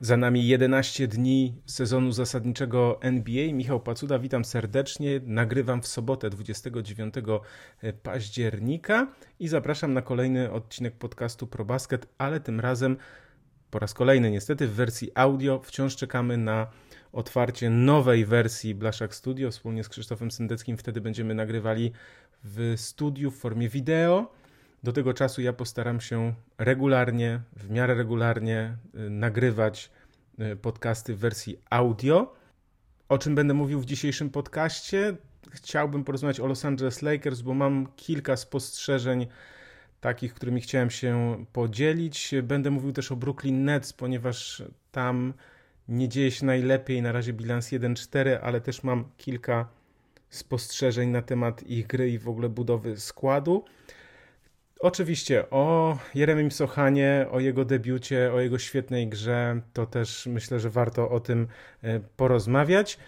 Za nami 11 dni sezonu zasadniczego NBA. Michał Pacuda, witam serdecznie. Nagrywam w sobotę 29 października i zapraszam na kolejny odcinek podcastu ProBasket, ale tym razem po raz kolejny niestety w wersji audio. Wciąż czekamy na otwarcie nowej wersji Blaszak Studio wspólnie z Krzysztofem Syndeckim. Wtedy będziemy nagrywali w studiu w formie wideo. Do tego czasu ja postaram się regularnie, w miarę regularnie y, nagrywać y, podcasty w wersji audio. O czym będę mówił w dzisiejszym podcaście? Chciałbym porozmawiać o Los Angeles Lakers, bo mam kilka spostrzeżeń takich, którymi chciałem się podzielić. Będę mówił też o Brooklyn Nets, ponieważ tam nie dzieje się najlepiej. Na razie bilans 1-4, ale też mam kilka spostrzeżeń na temat ich gry i w ogóle budowy składu. Oczywiście o Jeremim Sochanie, o jego debiucie, o jego świetnej grze, to też myślę, że warto o tym e, porozmawiać.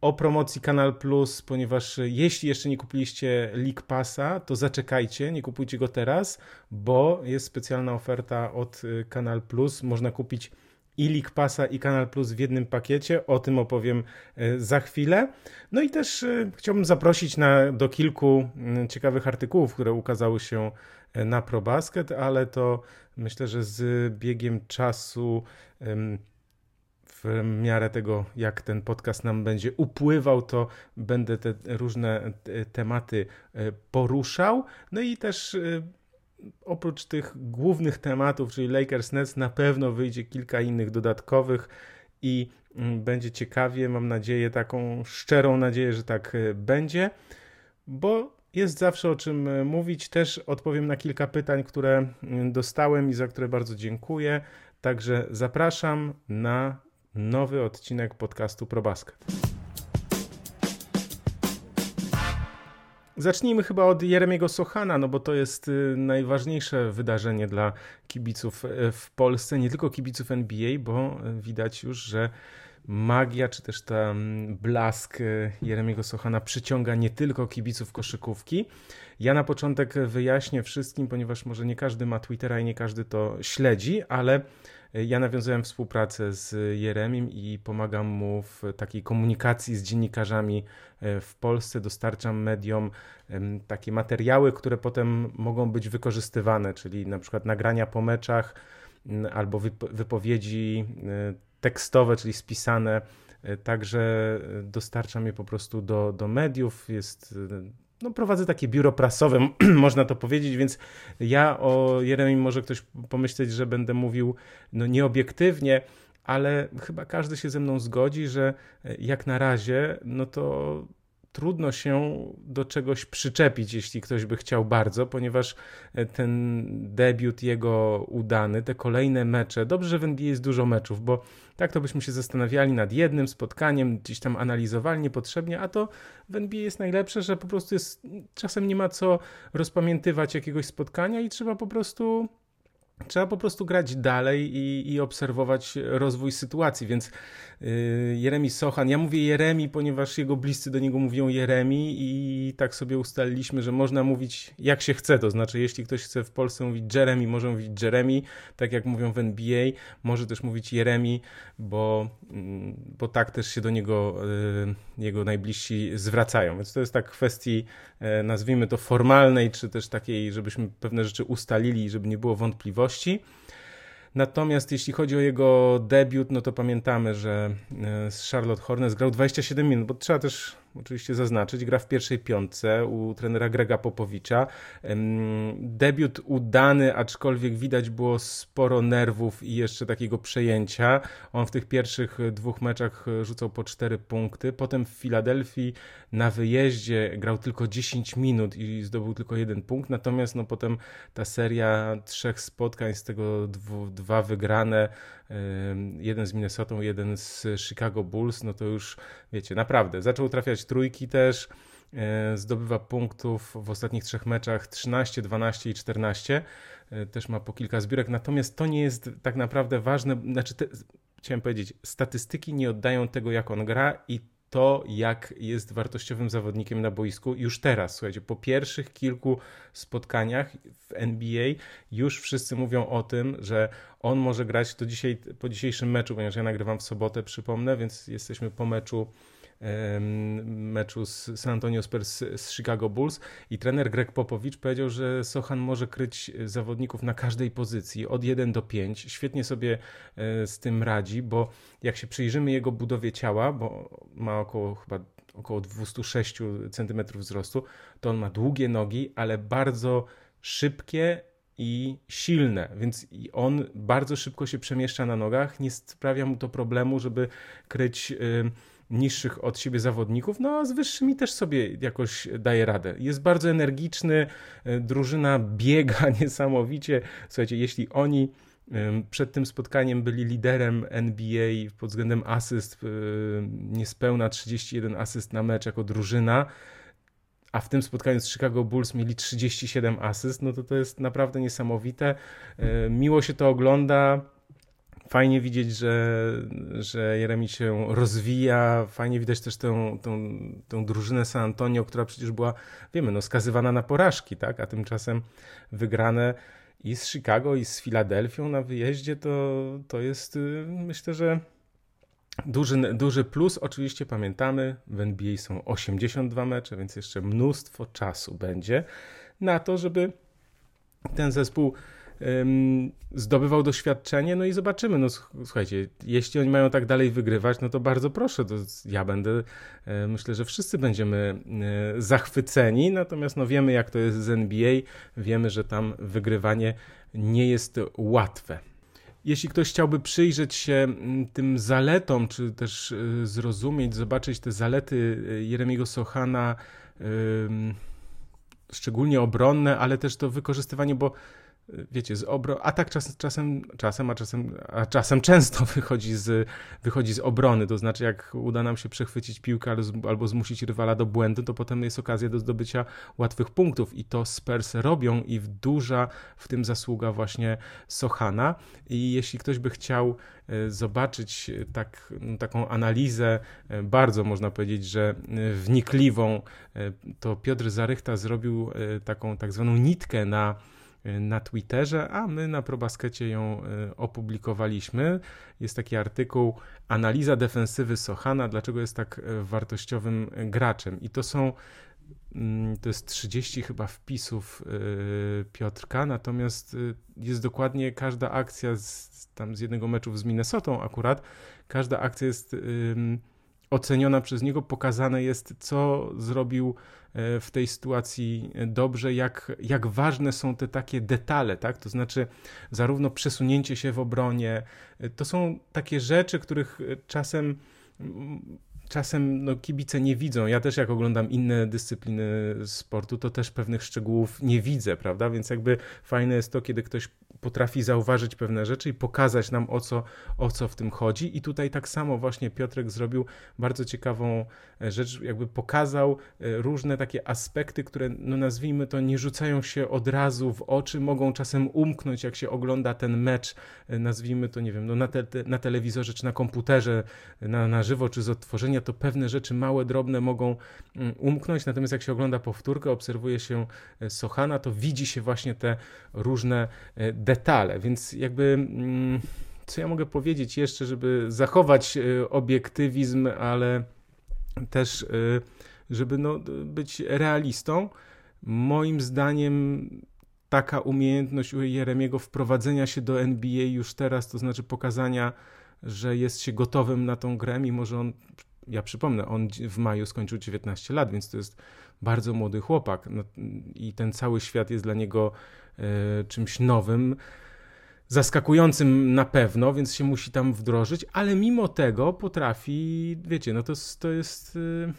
O promocji Kanal Plus, ponieważ jeśli jeszcze nie kupiliście League Passa, to zaczekajcie, nie kupujcie go teraz, bo jest specjalna oferta od e, Kanal Plus. Można kupić i League Passa i Kanal Plus w jednym pakiecie. O tym opowiem e, za chwilę. No i też chciałbym zaprosić na, do kilku ciekawych artykułów, które ukazały się na ProBasket, ale to myślę, że z biegiem czasu w miarę tego, jak ten podcast nam będzie upływał, to będę te różne tematy e, poruszał. No i też e, oprócz tych głównych tematów, czyli Lakers Nets, na pewno wyjdzie kilka innych dodatkowych i mm, będzie ciekawie. Mam nadzieję, taką szczerą nadzieję, że tak e, będzie, bo jest zawsze o czym e, mówić. Też odpowiem na kilka pytań, które mm, dostałem i za które bardzo dziękuję. Także zapraszam na nowy odcinek podcastu ProBasket. Zacznijmy chyba od Jeremiego Sochana, no bo to jest y, najważniejsze wydarzenie dla kibiców e, w Polsce, nie tylko kibiców NBA, bo e, widać już, że magia, czy też ten blask e, Jeremiego Sochana przyciąga nie tylko kibiców koszykówki. Ja na początek wyjaśnię wszystkim, ponieważ może nie każdy ma Twittera i nie każdy to śledzi, ale e, ja nawiązałem współpracę z Jeremim i pomagam mu w takiej komunikacji z dziennikarzami e, w Polsce. Dostarczam mediom takie materiały, które potem mogą być wykorzystywane, czyli na przykład nagrania po meczach albo wypowiedzi tekstowe, czyli spisane, e, także e, dostarczam je po prostu do, do mediów. Jest, e, no, prowadzę takie biuro prasowe, można to powiedzieć, więc ja o Jeremim może ktoś pomyśleć, że będę mówił no, nieobiektywnie, ale chyba każdy się ze mną zgodzi, że jak na razie, no to trudno się do czegoś przyczepić, jeśli ktoś by chciał bardzo, ponieważ e, ten debiut jego udany, te kolejne mecze, dobrze, że w NBA jest dużo meczów, bo tak to byśmy się zastanawiali nad jednym spotkaniem, gdzieś tam analizowali niepotrzebnie, a to w NBA jest najlepsze, że po prostu jest, czasem nie ma co rozpamiętywać jakiegoś spotkania i trzeba po prostu Trzeba po prostu grać dalej i, i obserwować rozwój sytuacji, więc yy, Jeremi Sochan, ja mówię Jeremi, ponieważ jego bliscy do niego mówią Jeremi i tak sobie ustaliliśmy, że można mówić jak się chce, to znaczy jeśli ktoś chce w Polsce mówić Jeremy, może mówić Jeremy, tak jak mówią w NBA, może też mówić Jeremi, bo, yy, bo tak też się do niego yy, jego najbliżsi zwracają, więc to jest tak kwestii, yy, nazwijmy to formalnej, czy też takiej, żebyśmy pewne rzeczy ustalili, żeby nie było wątpliwości, Natomiast jeśli chodzi o jego debiut, no to pamiętamy, że e, z Charlotte Hornets grał 27 minut, bo trzeba też oczywiście zaznaczyć, gra w pierwszej piątce u trenera Grega Popowicza. Debiut udany, aczkolwiek widać było sporo nerwów i jeszcze takiego przejęcia. On w tych pierwszych dwóch meczach rzucał po 4 punkty. Potem w Filadelfii na wyjeździe grał tylko 10 minut i zdobył tylko jeden punkt. Natomiast no, potem ta seria trzech spotkań, z tego dwa wygrane, jeden z Minnesotą, jeden z Chicago Bulls, no to już wiecie, naprawdę zaczął trafiać trójki też, e, zdobywa punktów w ostatnich trzech meczach 13, 12 i 14. E, też ma po kilka zbiórek, natomiast to nie jest tak naprawdę ważne, znaczy te, chciałem powiedzieć, statystyki nie oddają tego, jak on gra i to, jak jest wartościowym zawodnikiem na boisku już teraz. Słuchajcie, po pierwszych kilku spotkaniach w NBA już wszyscy mówią o tym, że on może grać do dzisiaj, po dzisiejszym meczu, ponieważ ja nagrywam w sobotę, przypomnę, więc jesteśmy po meczu meczu z San Antonio Spurs z Chicago Bulls. I trener Greg Popowicz powiedział, że Sochan może kryć zawodników na każdej pozycji od 1 do 5. Świetnie sobie e, z tym radzi, bo jak się przyjrzymy jego budowie ciała, bo ma około chyba około 206 cm wzrostu, to on ma długie nogi, ale bardzo szybkie i silne, więc on bardzo szybko się przemieszcza na nogach, nie sprawia mu to problemu, żeby kryć niższych od siebie zawodników, no a z wyższymi też sobie jakoś daje radę. Jest bardzo energiczny, e, drużyna biega niesamowicie. Słuchajcie, jeśli oni przed tym spotkaniem byli liderem NBA pod względem asyst, e, niespełna 31 asyst na mecz jako drużyna, a w tym spotkaniu z Chicago Bulls mieli 37 asyst, no to to jest naprawdę niesamowite. E, miło się to ogląda fajnie widzieć, że, że Jeremi się rozwija, fajnie widać też tę, tę, tę drużynę San Antonio, która przecież była, wiemy, no, skazywana na porażki, tak? a tymczasem wygrane i z Chicago, i z Filadelfią na wyjeździe, to, to jest y, myślę, że duży, duży plus. Oczywiście pamiętamy, w NBA są 82 mecze, więc jeszcze mnóstwo czasu będzie na to, żeby ten zespół zdobywał doświadczenie, no i zobaczymy. No słuchajcie, jeśli oni mają tak dalej wygrywać, no to bardzo proszę, to ja będę, e, myślę, że wszyscy będziemy e, zachwyceni, natomiast no wiemy jak to jest z NBA, wiemy, że tam wygrywanie nie jest łatwe. Jeśli ktoś chciałby przyjrzeć się tym zaletom, czy też e, zrozumieć, zobaczyć te zalety Jeremiego Sochana, szczególnie obronne, ale też to wykorzystywanie, bo wiecie, z obro... atak czas, czasem, czasem, a czasem, a czasem często wychodzi z, wychodzi z obrony, to znaczy jak uda nam się przechwycić piłkę albo zmusić rywala do błędu, to potem jest okazja do zdobycia łatwych punktów. I to Spurs robią i duża w tym zasługa właśnie Sochana. I jeśli ktoś by chciał e, zobaczyć tak, no, taką analizę, e, bardzo można powiedzieć, że e, wnikliwą, to Piotr Zarychta zrobił taką tak zwaną nitkę na na Twitterze, a my na ProBaskecie ją e, opublikowaliśmy. Jest taki artykuł Analiza defensywy Sochana, dlaczego jest tak e, wartościowym graczem. I to są mm, to jest 30 chyba wpisów Piotrka, natomiast jest dokładnie każda akcja z, tam z jednego meczu z Minnesotą akurat, każda akcja jest oceniona przez niego, pokazane jest, co zrobił e, w tej sytuacji dobrze, jak, jak ważne są te takie detale, tak? To znaczy, zarówno przesunięcie się w obronie, e, to są takie rzeczy, których e, czasem czasem no, kibice nie widzą. Ja też jak oglądam inne dyscypliny sportu, to też pewnych szczegółów nie widzę, prawda? Więc jakby fajne jest to, kiedy ktoś potrafi zauważyć pewne rzeczy i pokazać nam o co, o co w tym chodzi. I tutaj tak samo właśnie Piotrek zrobił bardzo ciekawą e, rzecz, jakby pokazał e, różne takie aspekty, które no nazwijmy to nie rzucają się od razu w oczy, mogą czasem umknąć, jak się ogląda ten mecz, e, nazwijmy to, nie wiem, no na, te, na telewizorze czy na komputerze, na, na żywo czy z odtworzenia, to pewne rzeczy małe, drobne mogą mm, umknąć, natomiast jak się ogląda powtórkę, obserwuje się Sochana, to widzi się właśnie te różne detale, więc jakby mm, co ja mogę powiedzieć jeszcze, żeby zachować e, obiektywizm, ale też e, żeby no, być realistą. Moim zdaniem taka umiejętność u Jeremiego wprowadzenia się do NBA już teraz, to znaczy pokazania, że jest się gotowym na tą grę, mimo że on, ja przypomnę, on w maju skończył 19 lat, więc to jest bardzo młody chłopak. No, i ten cały świat jest dla niego E, czymś nowym, zaskakującym na pewno, więc się musi tam wdrożyć, ale mimo tego potrafi, wiecie, no to, to jest e,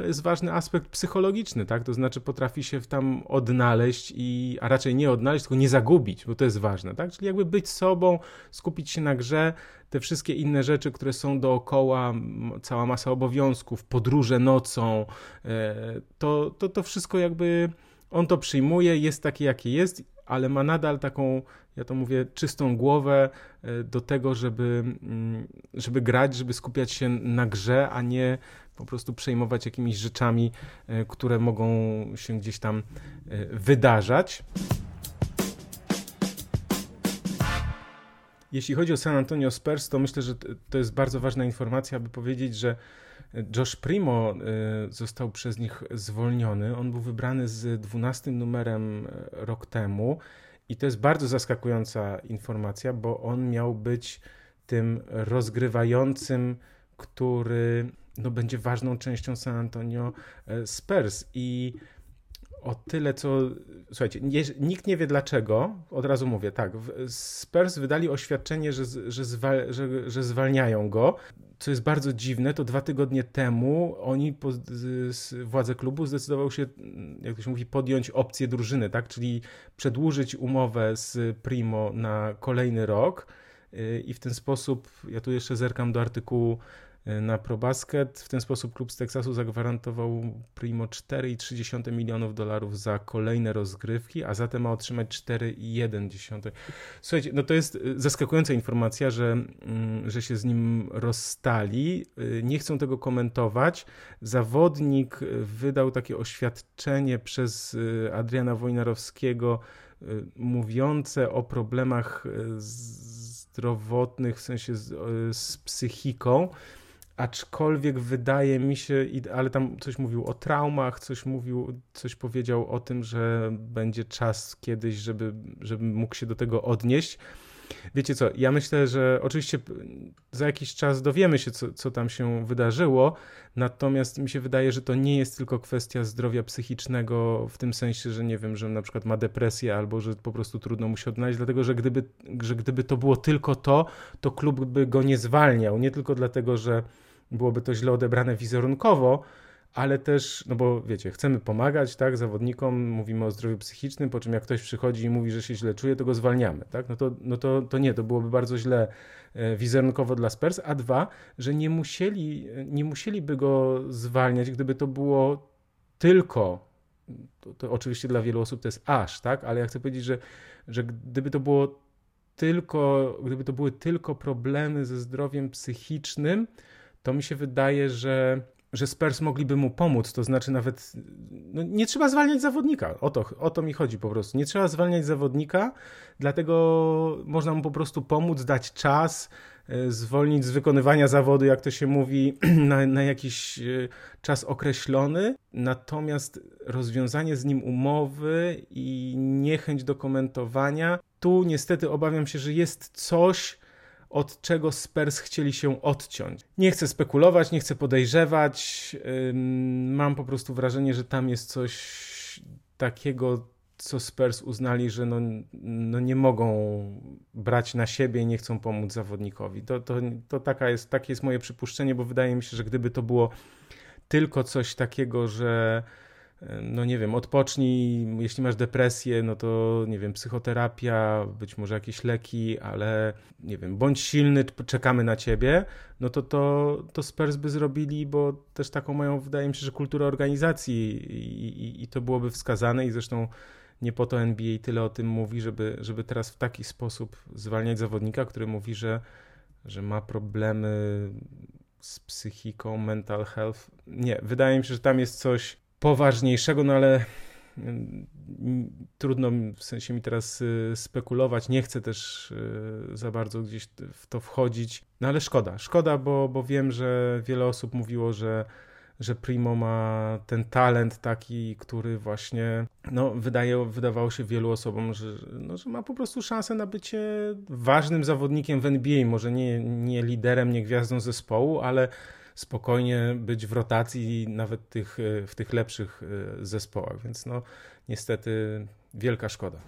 to jest ważny aspekt psychologiczny, tak? To znaczy potrafi się tam odnaleźć i, a raczej nie odnaleźć, tylko nie zagubić, bo to jest ważne, tak? Czyli jakby być sobą, skupić się na grze, te wszystkie inne rzeczy, które są dookoła, cała masa obowiązków, podróże nocą, e, to, to, to wszystko jakby on to przyjmuje, jest takie, jakie jest ale ma nadal taką, ja to mówię, czystą głowę e, do tego, żeby, mm, żeby grać, żeby skupiać się na grze, a nie po prostu przejmować jakimiś rzeczami, które mogą się gdzieś tam wydarzać. Jeśli chodzi o San Antonio Spurs, to myślę, że to jest bardzo ważna informacja, aby powiedzieć, że Josh Primo został przez nich zwolniony. On był wybrany z 12 numerem rok temu i to jest bardzo zaskakująca informacja, bo on miał być tym rozgrywającym, który no, będzie ważną częścią San Antonio y, Spurs i o tyle, co. Słuchajcie, nie, nikt nie wie dlaczego. Od razu mówię, tak. Spurs wydali oświadczenie, że, że, zwal, że, że zwalniają go. Co jest bardzo dziwne, to dwa tygodnie temu oni, władze klubu, zdecydował się, jak to się mówi, podjąć opcję drużyny, tak? Czyli przedłużyć umowę z Primo na kolejny rok. Y, I w ten sposób, ja tu jeszcze zerkam do artykułu E, na ProBasket. W ten sposób klub z Teksasu zagwarantował Primo 4,3 milionów dolarów za kolejne rozgrywki, a zatem ma otrzymać 4,1. Słuchajcie, no to jest e, zaskakująca informacja, że, mm, że się z nim rozstali. E, nie chcą tego komentować. Zawodnik wydał takie oświadczenie przez Adriana Wojnarowskiego mówiące o problemach zdrowotnych, w sensie z, z psychiką aczkolwiek wydaje mi się, ale tam coś mówił o traumach, coś mówił, coś powiedział o tym, że będzie czas kiedyś, żeby, żeby mógł się do tego odnieść. Wiecie co, ja myślę, że oczywiście za jakiś czas dowiemy się, co, co tam się wydarzyło, natomiast mi się wydaje, że to nie jest tylko kwestia zdrowia psychicznego w tym sensie, że nie wiem, że na przykład ma depresję albo że po prostu trudno mu się odnaleźć, dlatego że gdyby, że gdyby to było tylko to, to klub by go nie zwalniał. Nie tylko dlatego, że byłoby to źle odebrane wizerunkowo, ale też, no bo wiecie, chcemy pomagać, tak, zawodnikom, mówimy o zdrowiu psychicznym, po czym jak ktoś przychodzi i mówi, że się źle czuje, to go zwalniamy, tak, no to, no to, to nie, to byłoby bardzo źle e, wizerunkowo dla Spurs, a dwa, że nie musieli, nie musieliby go zwalniać, gdyby to było tylko, to, to oczywiście dla wielu osób to jest aż, tak, ale ja chcę powiedzieć, że, że gdyby to było tylko, gdyby to były tylko problemy ze zdrowiem psychicznym, to mi się wydaje, że, że Spurs mogliby mu pomóc. To znaczy, nawet no, nie trzeba zwalniać zawodnika. O to, o to mi chodzi po prostu. Nie trzeba zwalniać zawodnika, dlatego można mu po prostu pomóc, dać czas, e, zwolnić z wykonywania zawodu, jak to się mówi, na, na jakiś e, czas określony. Natomiast rozwiązanie z nim umowy i niechęć do komentowania, tu niestety obawiam się, że jest coś, od czego Spurs chcieli się odciąć. Nie chcę spekulować, nie chcę podejrzewać. Mam po prostu wrażenie, że tam jest coś takiego, co Spurs uznali, że no, no nie mogą brać na siebie i nie chcą pomóc zawodnikowi. To, to, to taka jest, takie jest moje przypuszczenie, bo wydaje mi się, że gdyby to było tylko coś takiego, że no nie wiem, odpocznij, jeśli masz depresję, no to nie wiem, psychoterapia, być może jakieś leki, ale nie wiem, bądź silny, czekamy na ciebie, no to to, to Spurs by zrobili, bo też taką mają, wydaje mi się, że kulturę organizacji i, i, i to byłoby wskazane i zresztą nie po to NBA tyle o tym mówi, żeby, żeby teraz w taki sposób zwalniać zawodnika, który mówi, że, że ma problemy z psychiką, mental health. Nie, wydaje mi się, że tam jest coś poważniejszego, no ale mm, trudno w sensie mi teraz y, spekulować, nie chcę też y, za bardzo gdzieś w to wchodzić, no ale szkoda, szkoda, bo, bo wiem, że wiele osób mówiło, że że Primo ma ten talent taki, który właśnie no, wydaje, wydawało się wielu osobom, że, no, że ma po prostu szansę na bycie ważnym zawodnikiem w NBA. Może nie, nie liderem, nie gwiazdą zespołu, ale spokojnie być w rotacji nawet tych, e, w tych lepszych e, zespołach, więc no niestety wielka szkoda.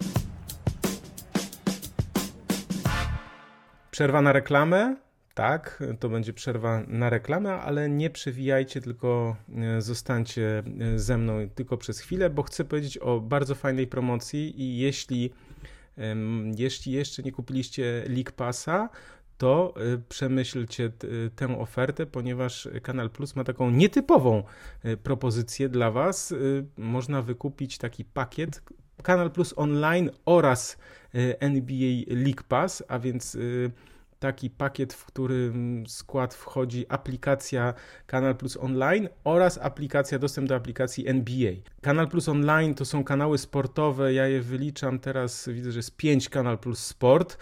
Przerwa na reklamę. Tak, to będzie przerwa na reklamę, ale nie przewijajcie, tylko e, zostańcie ze mną tylko przez chwilę, bo chcę powiedzieć o bardzo fajnej promocji i jeśli, jeśli jeszcze nie kupiliście League Passa, to y, przemyślcie y, tę ofertę, ponieważ Kanal Plus ma taką nietypową y, propozycję dla Was. Można wykupić taki pakiet Kanal Plus Online oraz NBA League Pass, a więc taki pakiet, w którym skład wchodzi aplikacja Kanal Plus Online oraz aplikacja, dostęp do aplikacji NBA. Kanal Plus Online to są kanały sportowe, ja je wyliczam teraz, widzę, że jest 5 Kanal Plus Sport.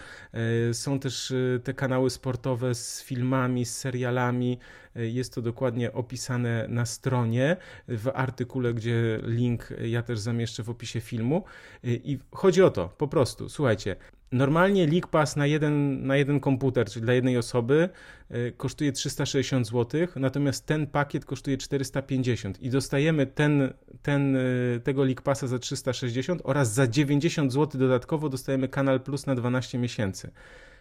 E, są też e, te kanały sportowe z filmami, z serialami. E, jest to dokładnie opisane na stronie w artykule, gdzie link ja też zamieszczę w opisie filmu. I chodzi o to, po prostu, słuchajcie, Normalnie League Pass na jeden, na jeden komputer, czyli dla jednej osoby, y, kosztuje 360 zł, natomiast ten pakiet kosztuje 450 i dostajemy ten, ten, y, tego League Passa za 360 oraz za 90 zł dodatkowo dostajemy Kanal Plus na 12 miesięcy.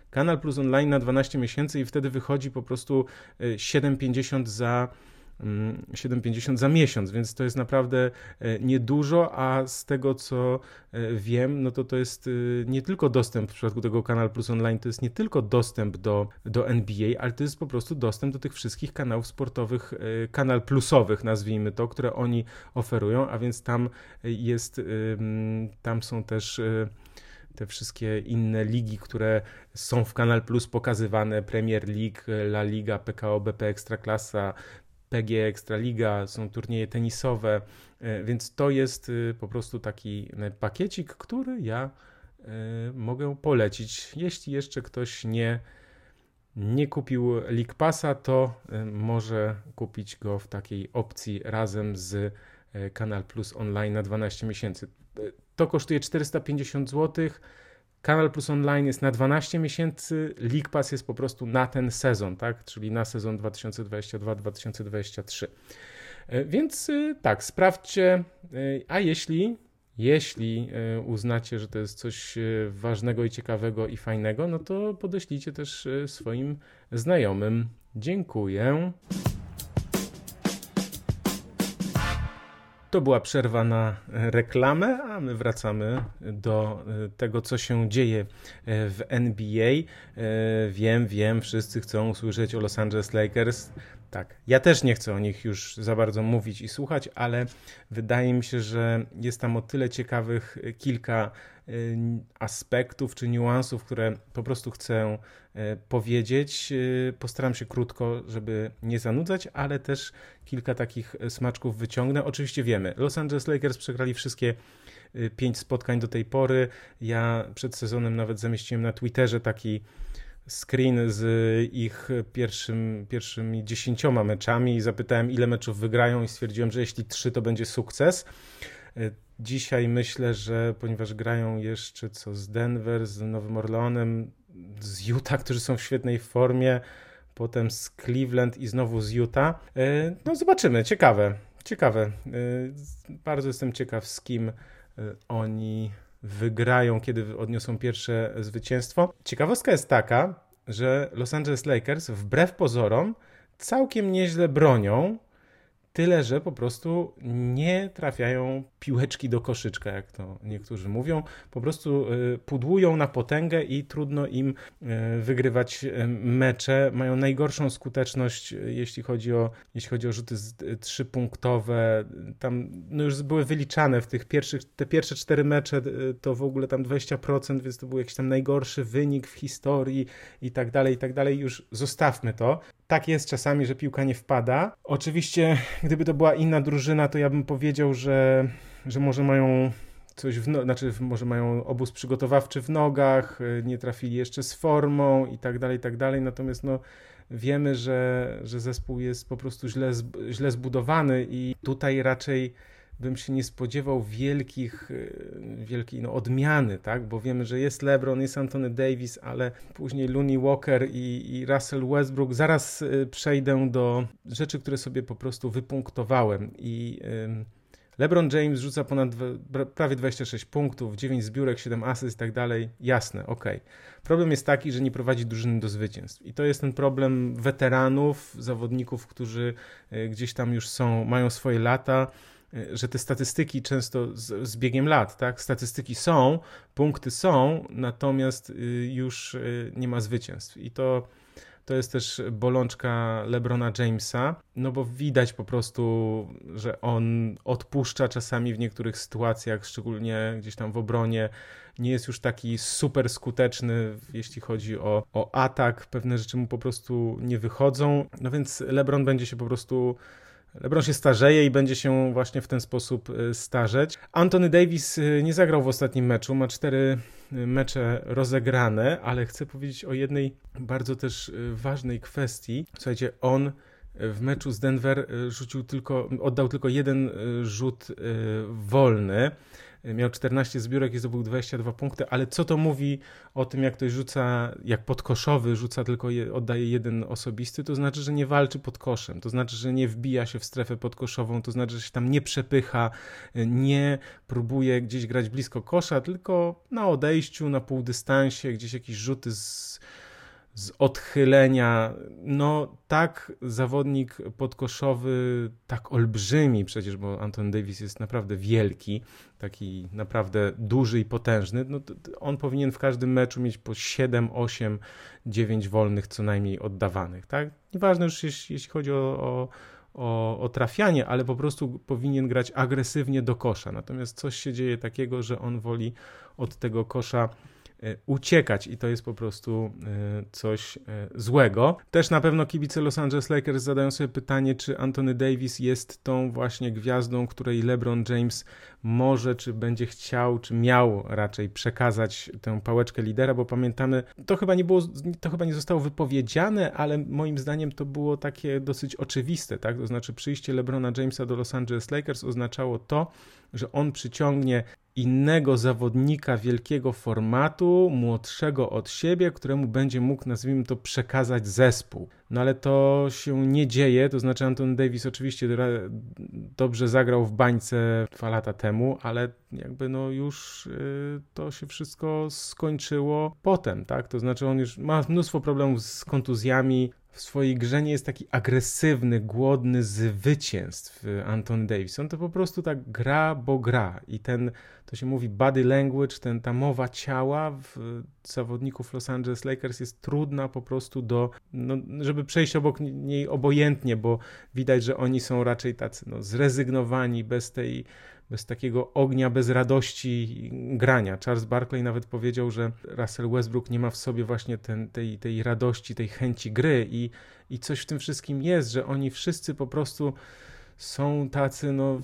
Kanal Plus Online na 12 miesięcy i wtedy wychodzi po prostu 7,50 y, za 7,50 mm, za miesiąc, więc to jest naprawdę e, niedużo, a z tego co e, wiem, no to to jest e, nie tylko dostęp w przypadku tego Kanal Plus Online, to jest nie tylko dostęp do, do NBA, ale to jest po prostu dostęp do tych wszystkich kanałów sportowych, kanal plusowych nazwijmy to, które oni oferują, a więc tam jest, tam są też te wszystkie inne ligi, które są w Kanal Plus pokazywane, Premier League, La Liga, PKO BP Ekstraklasa, PG Ekstraliga, są turnieje tenisowe, e, więc to jest y, po prostu taki e, pakiecik, który ja e, mogę polecić. Jeśli jeszcze ktoś nie, nie kupił League Passa, to może kupić go w takiej opcji razem z Kanal Plus Online na 12 miesięcy. To kosztuje 450 zł Kanal Plus Online jest na 12 miesięcy, League Pass jest po prostu na ten sezon, tak? czyli na sezon 2022-2023. E, więc e, tak, sprawdźcie, e, a jeśli, jeśli uznacie, że to jest coś ważnego i ciekawego i fajnego, no to podeślijcie też swoim znajomym. Dziękuję. To była przerwa na reklamę, a my wracamy do e, tego, co się dzieje e, w NBA. E, wiem, wiem, wszyscy chcą usłyszeć o Los Angeles Lakers. Tak, ja też nie chcę o nich już za bardzo mówić i słuchać, ale wydaje mi się, że jest tam o tyle ciekawych kilka aspektów czy niuansów, które po prostu chcę y, powiedzieć. Y, postaram się krótko, żeby nie zanudzać, ale też kilka takich smaczków wyciągnę. Oczywiście wiemy, Los Angeles Lakers przegrali wszystkie pięć spotkań do tej pory. Ja przed sezonem nawet zamieściłem na Twitterze taki screen z ich pierwszym, pierwszymi dziesięcioma meczami i zapytałem, ile meczów wygrają i stwierdziłem, że jeśli trzy, to będzie sukces. E, dzisiaj myślę, że ponieważ grają jeszcze co z Denver, z Nowym Orleanem, z Utah, którzy są w świetnej formie, potem z Cleveland i znowu z Utah. E, no zobaczymy, ciekawe, ciekawe. E, bardzo jestem ciekaw z kim oni wygrają, kiedy odniosą pierwsze zwycięstwo. Ciekawostka jest taka, że Los Angeles Lakers wbrew pozorom całkiem nieźle bronią Tyle, że po prostu nie trafiają piłeczki do koszyczka, jak to niektórzy mówią. Po prostu y, pudłują na potęgę i trudno im y, wygrywać y, mecze. Mają najgorszą skuteczność, jeśli chodzi o, jeśli chodzi o rzuty trzypunktowe. Tam no już były wyliczane w tych pierwszych, te pierwsze cztery mecze to w ogóle tam 20%, więc to był jakiś tam najgorszy wynik w historii i tak dalej, i tak dalej. Już zostawmy to. Tak jest czasami, że piłka nie wpada. Oczywiście, gdyby to była inna drużyna, to ja bym powiedział, że, że może mają coś w no, znaczy może mają obóz przygotowawczy w nogach, y, nie trafili jeszcze z formą i tak dalej, i tak dalej. Natomiast no, wiemy, że, że zespół jest po prostu źle, źle zbudowany i tutaj raczej bym się nie spodziewał wielkich, e, wielkiej no, odmiany, tak? bo wiemy, że jest LeBron, jest Anthony Davis, ale później Looney Walker i, i Russell Westbrook. Zaraz e, przejdę do rzeczy, które sobie po prostu wypunktowałem i LeBron James rzuca ponad prawie 26 punktów, 9 zbiórek, 7 asyst i tak dalej. Jasne, ok. Problem jest taki, że nie prowadzi drużyny do zwycięstw. I to jest ten problem weteranów, zawodników, którzy e, gdzieś tam już są, mają swoje lata Y, że te statystyki często z, z, biegiem lat, tak? Statystyki są, punkty są, natomiast y, już y, nie ma zwycięstw. I to, to jest też bolączka LeBrona Jamesa, no bo widać po prostu, że on odpuszcza czasami w niektórych sytuacjach, szczególnie gdzieś tam w obronie. Nie jest już taki super skuteczny, jeśli chodzi o, o atak. Pewne rzeczy mu po prostu nie wychodzą. No więc LeBron będzie się po prostu LeBron się starzeje i będzie się właśnie w ten sposób y, starzeć. Anthony Davis y, nie zagrał w ostatnim meczu, ma cztery mecze rozegrane, ale chcę powiedzieć o jednej bardzo też ważnej kwestii. Słuchajcie, on w meczu z Denver rzucił tylko, oddał tylko jeden rzut wolny miał 14 zbiórek i zdobył 22 punkty, ale co to mówi o tym, jak ktoś rzuca, jak podkoszowy rzuca tylko, je, oddaje jeden osobisty, to znaczy, że nie walczy pod koszem, to znaczy, że nie wbija się w strefę podkoszową, to znaczy, że się tam nie przepycha, nie próbuje gdzieś grać blisko kosza, tylko na odejściu, na półdystansie, gdzieś jakieś rzuty z z odchylenia. No tak zawodnik podkoszowy, tak olbrzymi przecież, bo Anton Davis jest naprawdę wielki, taki naprawdę duży i potężny. No, on powinien w każdym meczu mieć po 7, 8, 9 wolnych co najmniej oddawanych. Tak? Nieważne już jeśli, jeśli chodzi o, o o, o, trafianie, ale po prostu powinien grać agresywnie do kosza. Natomiast coś się dzieje takiego, że on woli od tego kosza uciekać i to jest po prostu e, coś e, złego. Też na pewno kibice Los Angeles Lakers zadają sobie pytanie, czy Anthony Davis jest tą właśnie gwiazdą, której LeBron James może, czy będzie chciał, czy miał raczej przekazać tę pałeczkę lidera, bo pamiętamy, to chyba nie było, to chyba nie zostało wypowiedziane, ale moim zdaniem to było takie dosyć oczywiste, tak? To znaczy przyjście LeBrona Jamesa do Los Angeles Lakers oznaczało to, że on przyciągnie innego zawodnika wielkiego formatu, młodszego od siebie, któremu będzie mógł, nazwijmy to, przekazać zespół. No ale to się nie dzieje, to znaczy Anton Davis oczywiście dobrze zagrał w bańce dwa lata temu, ale jakby no już y, to się wszystko skończyło potem, tak? To znaczy on już ma mnóstwo problemów z kontuzjami, w swojej grze nie jest taki agresywny, głodny zwycięstw y, Anton Davis. On to po prostu tak gra, bo gra. I ten, to się mówi body language, ten, ta mowa ciała w zawodników Los Angeles Lakers jest trudna po prostu do, no, żeby przejść obok niej obojętnie, bo widać, że oni są raczej tacy no, zrezygnowani, bez tej bez takiego ognia, bez radości grania. Charles Barkley nawet powiedział, że Russell Westbrook nie ma w sobie właśnie ten, tej, tej radości, tej chęci gry i, i coś w tym wszystkim jest, że oni wszyscy po prostu są tacy, no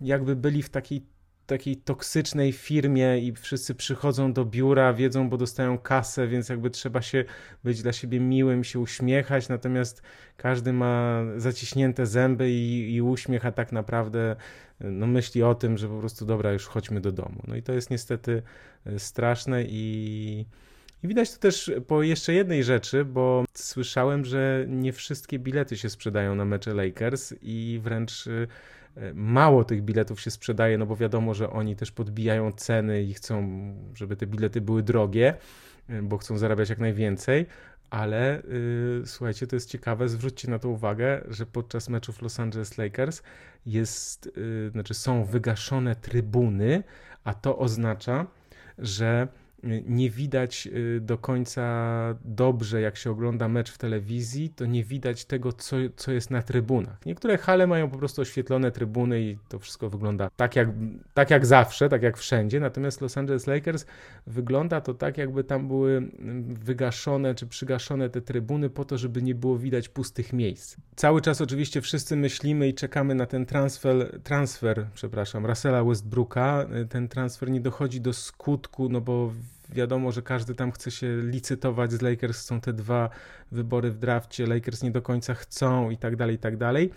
jakby byli w takiej takiej toksycznej firmie i wszyscy przychodzą do biura, wiedzą, bo dostają kasę, więc jakby trzeba się być dla siebie miłym, się uśmiechać, natomiast każdy ma zaciśnięte zęby i, i uśmiech, a tak naprawdę no, myśli o tym, że po prostu dobra, już chodźmy do domu. No i to jest niestety e, straszne i, i widać to też po jeszcze jednej rzeczy, bo słyszałem, że nie wszystkie bilety się sprzedają na mecze Lakers i wręcz e, mało tych biletów się sprzedaje, no bo wiadomo, że oni też podbijają ceny i chcą, żeby te bilety były drogie, e, bo chcą zarabiać jak najwięcej, ale yy, słuchajcie, to jest ciekawe, zwróćcie na to uwagę, że podczas meczów Los Angeles Lakers jest, yy, znaczy są wygaszone trybuny, a to oznacza, że nie widać y, do końca dobrze, jak się ogląda mecz w telewizji, to nie widać tego, co, co jest na trybunach. Niektóre hale mają po prostu oświetlone trybuny i to wszystko wygląda tak jak, tak jak zawsze, tak jak wszędzie, natomiast Los Angeles Lakers wygląda to tak, jakby tam były mm, wygaszone czy przygaszone te trybuny po to, żeby nie było widać pustych miejsc. Cały czas oczywiście wszyscy myślimy i czekamy na ten transfer, transfer przepraszam, Russella Westbrooka. Ten transfer nie dochodzi do skutku, no bo wiadomo, że każdy tam chce się licytować z Lakers, są te dwa wybory w drafcie, Lakers nie do końca chcą i tak dalej, i tak dalej.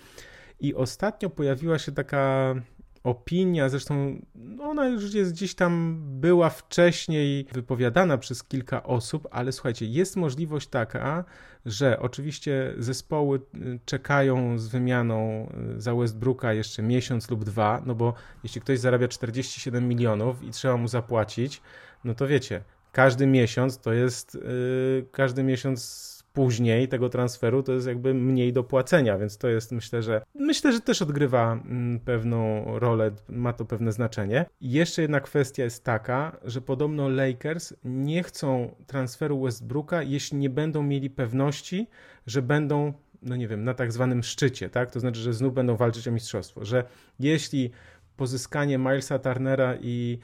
I ostatnio pojawiła się taka opinia, zresztą no ona już jest gdzieś tam była wcześniej wypowiadana przez kilka osób, ale słuchajcie, jest możliwość taka, że oczywiście zespoły y, czekają z wymianą y, za Westbrooka jeszcze miesiąc lub dwa, no bo jeśli ktoś zarabia 47 milionów i trzeba mu zapłacić, no to wiecie, każdy miesiąc to jest, yy, każdy miesiąc później tego transferu, to jest jakby mniej do płacenia, więc to jest myślę, że myślę, że też odgrywa mm, pewną rolę, ma to pewne znaczenie. Jeszcze jedna kwestia jest taka, że podobno Lakers nie chcą transferu Westbrooka, jeśli nie będą mieli pewności, że będą no nie wiem, na tak zwanym szczycie, tak? To znaczy, że znów będą walczyć o mistrzostwo, że jeśli pozyskanie Milesa Turnera i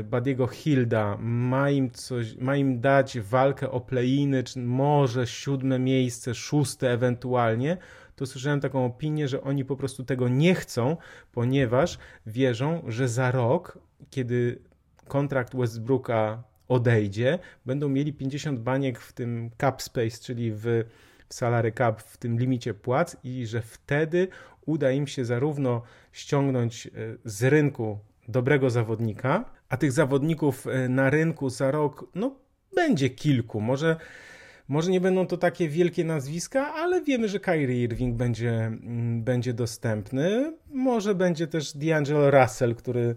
y, Badiego Hilda. Ma im, coś, ma im dać walkę o playiny, czy może siódme miejsce, szóste ewentualnie, to słyszałem taką opinię, że oni po prostu tego nie chcą, ponieważ wierzą, że za rok, kiedy kontrakt Westbrooka odejdzie, będą mieli 50 baniek w tym cap space, czyli w, w salary cap, w tym limicie płac i że wtedy uda im się zarówno ściągnąć e, z rynku dobrego zawodnika, a tych zawodników e, na rynku za rok, no będzie kilku, może może nie będą to takie wielkie nazwiska, ale wiemy, że Kyrie Irving będzie, mm, będzie dostępny. Może będzie też D'Angelo Russell, który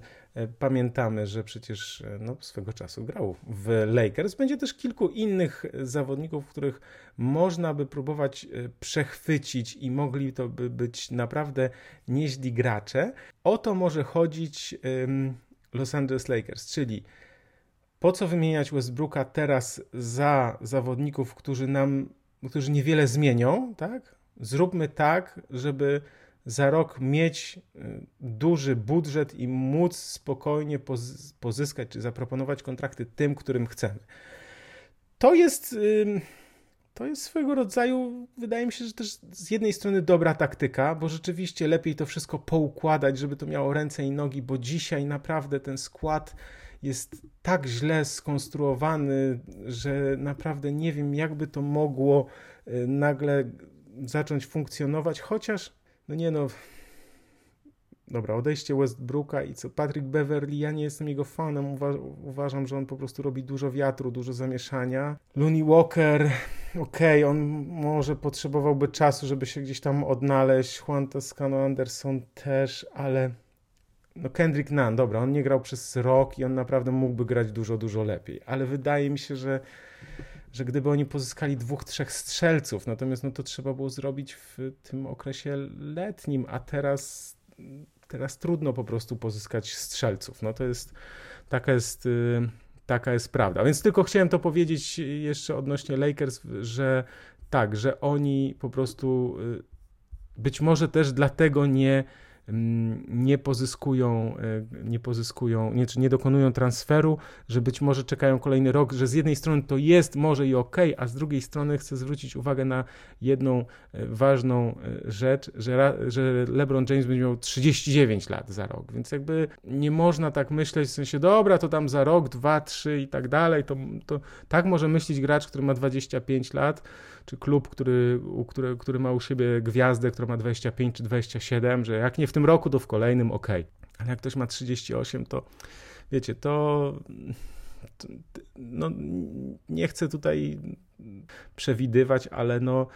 pamiętamy, że przecież e, no, swego czasu grał w Lakers. Będzie też kilku innych zawodników, których można by próbować e, przechwycić i mogli to by być naprawdę nieźli gracze. O to może chodzić Los Angeles Lakers, czyli po co wymieniać Westbrooka teraz za zawodników, którzy nam, którzy niewiele zmienią, tak? Zróbmy tak, żeby za rok mieć y, duży budżet i móc spokojnie pozyskać czy zaproponować kontrakty tym, którym chcemy. To jest, to jest swego rodzaju, wydaje mi się, że też z jednej strony dobra taktyka, bo rzeczywiście lepiej to wszystko poukładać, żeby to miało ręce i nogi, bo dzisiaj naprawdę ten skład jest tak źle skonstruowany, że naprawdę nie wiem, jakby to mogło y, nagle zacząć funkcjonować, chociaż, no nie no, dobra, odejście Westbrooka i co, Patrick Beverly, ja nie jestem jego fanem, Uwa uważam, że on po prostu robi dużo wiatru, dużo zamieszania. Looney Walker, okej, okay, on może potrzebowałby czasu, żeby się gdzieś tam odnaleźć, Juan Toscano Anderson też, ale no Kendrick Nunn, dobra, on nie grał przez rok i on naprawdę mógłby grać dużo, dużo lepiej, ale wydaje mi się, że, że gdyby oni pozyskali dwóch, trzech strzelców, natomiast no to trzeba było zrobić w tym okresie letnim, a teraz, teraz trudno po prostu pozyskać strzelców. No to jest, taka jest, y, taka jest prawda. Więc tylko chciałem to powiedzieć jeszcze odnośnie Lakers, że tak, że oni po prostu y, być może też dlatego nie nie pozyskują, e, nie pozyskują, nie, czy nie dokonują transferu, że być może czekają kolejny rok, że z jednej strony to jest może i ok, a z drugiej strony chcę zwrócić uwagę na jedną e, ważną e, rzecz, że, że LeBron James będzie miał 39 lat za rok, więc jakby nie można tak myśleć w sensie, dobra, to tam za rok, dwa, trzy i tak dalej, to, to tak może myśleć gracz, który ma 25 lat, czy klub, który, który, który ma u siebie gwiazdę, która ma 25 czy 27, że jak nie w tym roku, to w kolejnym ok. Ale jak ktoś ma 38, to wiecie, to, to no, nie chcę tutaj przewidywać, ale no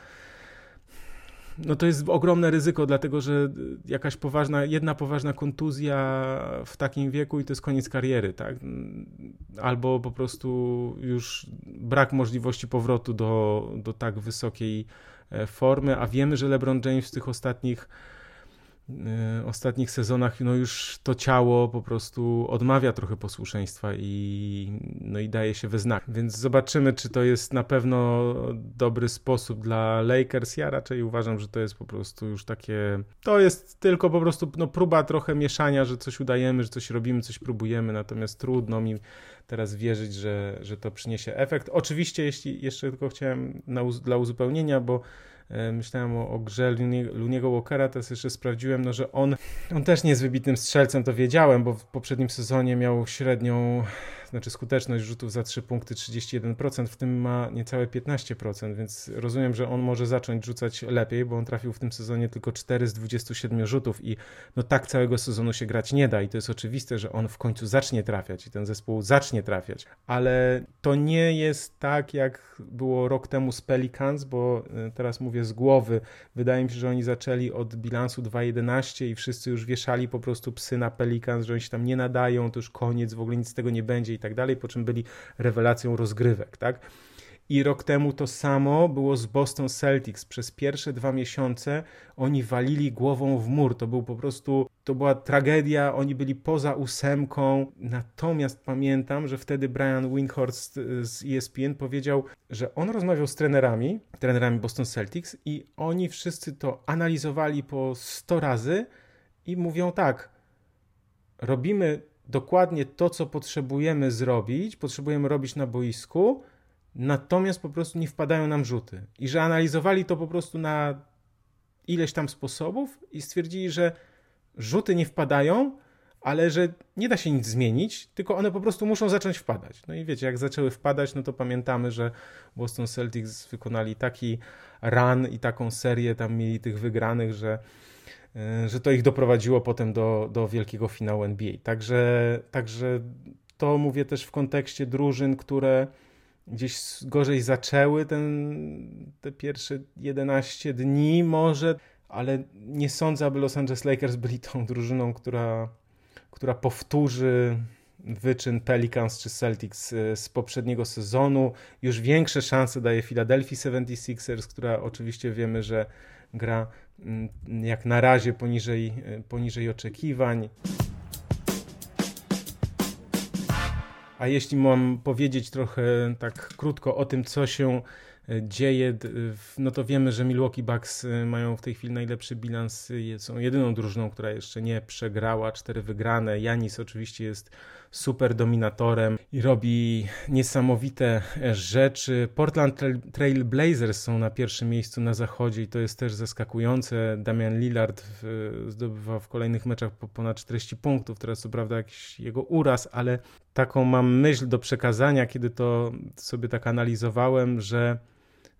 no to jest ogromne ryzyko, dlatego że jakaś poważna, jedna poważna kontuzja w takim wieku i to jest koniec kariery, tak? Albo po prostu już brak możliwości powrotu do, do tak wysokiej e, formy, a wiemy, że LeBron James w tych ostatnich ostatnich sezonach no już to ciało po prostu odmawia trochę posłuszeństwa i, no i daje się we znak. Więc zobaczymy, czy to jest na pewno dobry sposób dla Lakers. Ja raczej uważam, że to jest po prostu już takie. To jest tylko po prostu no, próba trochę mieszania, że coś udajemy, że coś robimy, coś próbujemy, natomiast trudno mi teraz wierzyć, że, że to przyniesie efekt. Oczywiście, jeśli jeszcze tylko chciałem na, dla uzupełnienia, bo myślałem o, o grze Luniego Walkera, teraz jeszcze sprawdziłem, no, że on, on też nie jest wybitnym strzelcem, to wiedziałem, bo w poprzednim sezonie miał średnią znaczy skuteczność rzutów za 3 punkty 31%, w tym ma niecałe 15%, więc rozumiem, że on może zacząć rzucać lepiej, bo on trafił w tym sezonie tylko 4 z 27 rzutów i no tak całego sezonu się grać nie da i to jest oczywiste, że on w końcu zacznie trafiać i ten zespół zacznie trafiać, ale to nie jest tak jak było rok temu z Pelicans, bo e, teraz mówię z głowy, wydaje mi się, że oni zaczęli od bilansu 2.11 i wszyscy już wieszali po prostu psy na Pelicans, że oni się tam nie nadają, to już koniec, w ogóle nic z tego nie będzie i tak dalej, po czym byli rewelacją rozgrywek, tak? I rok temu to samo było z Boston Celtics. Przez pierwsze dwa miesiące oni walili głową w mur. To był po prostu, to była tragedia. Oni byli poza ósemką. Natomiast pamiętam, że wtedy Brian Windhorst z ESPN powiedział, że on rozmawiał z trenerami, trenerami Boston Celtics i oni wszyscy to analizowali po 100 razy i mówią tak, robimy dokładnie to, co potrzebujemy zrobić, potrzebujemy robić na boisku, natomiast po prostu nie wpadają nam rzuty. I że analizowali to po prostu na ileś tam sposobów i stwierdzili, że rzuty nie wpadają, ale że nie da się nic zmienić, tylko one po prostu muszą zacząć wpadać. No i wiecie, jak zaczęły wpadać, no to pamiętamy, że Boston Celtics wykonali taki run i taką serię, tam mieli tych wygranych, że że to ich doprowadziło potem do, do wielkiego finału NBA. Także, także to mówię też w kontekście drużyn, które gdzieś gorzej zaczęły ten, te pierwsze 11 dni może, ale nie sądzę, aby Los Angeles Lakers byli tą drużyną, która, która powtórzy wyczyn Pelicans czy Celtics e, z poprzedniego sezonu. Już większe szanse daje Philadelphia 76ers, która oczywiście wiemy, że gra jak na razie poniżej, e, poniżej oczekiwań. A jeśli mam powiedzieć trochę tak krótko o tym, co się e, dzieje, no to wiemy, że Milwaukee Bucks e, mają w tej chwili najlepszy bilans, są jedyną drużyną, która jeszcze nie przegrała, cztery wygrane. Janis oczywiście jest super dominatorem i robi niesamowite rzeczy. Portland Trail Blazers są na pierwszym miejscu na zachodzie i to jest też zaskakujące. Damian Lillard zdobywa w kolejnych meczach po ponad 40 punktów. Teraz co prawda jakiś jego uraz, ale taką mam myśl do przekazania, kiedy to sobie tak analizowałem, że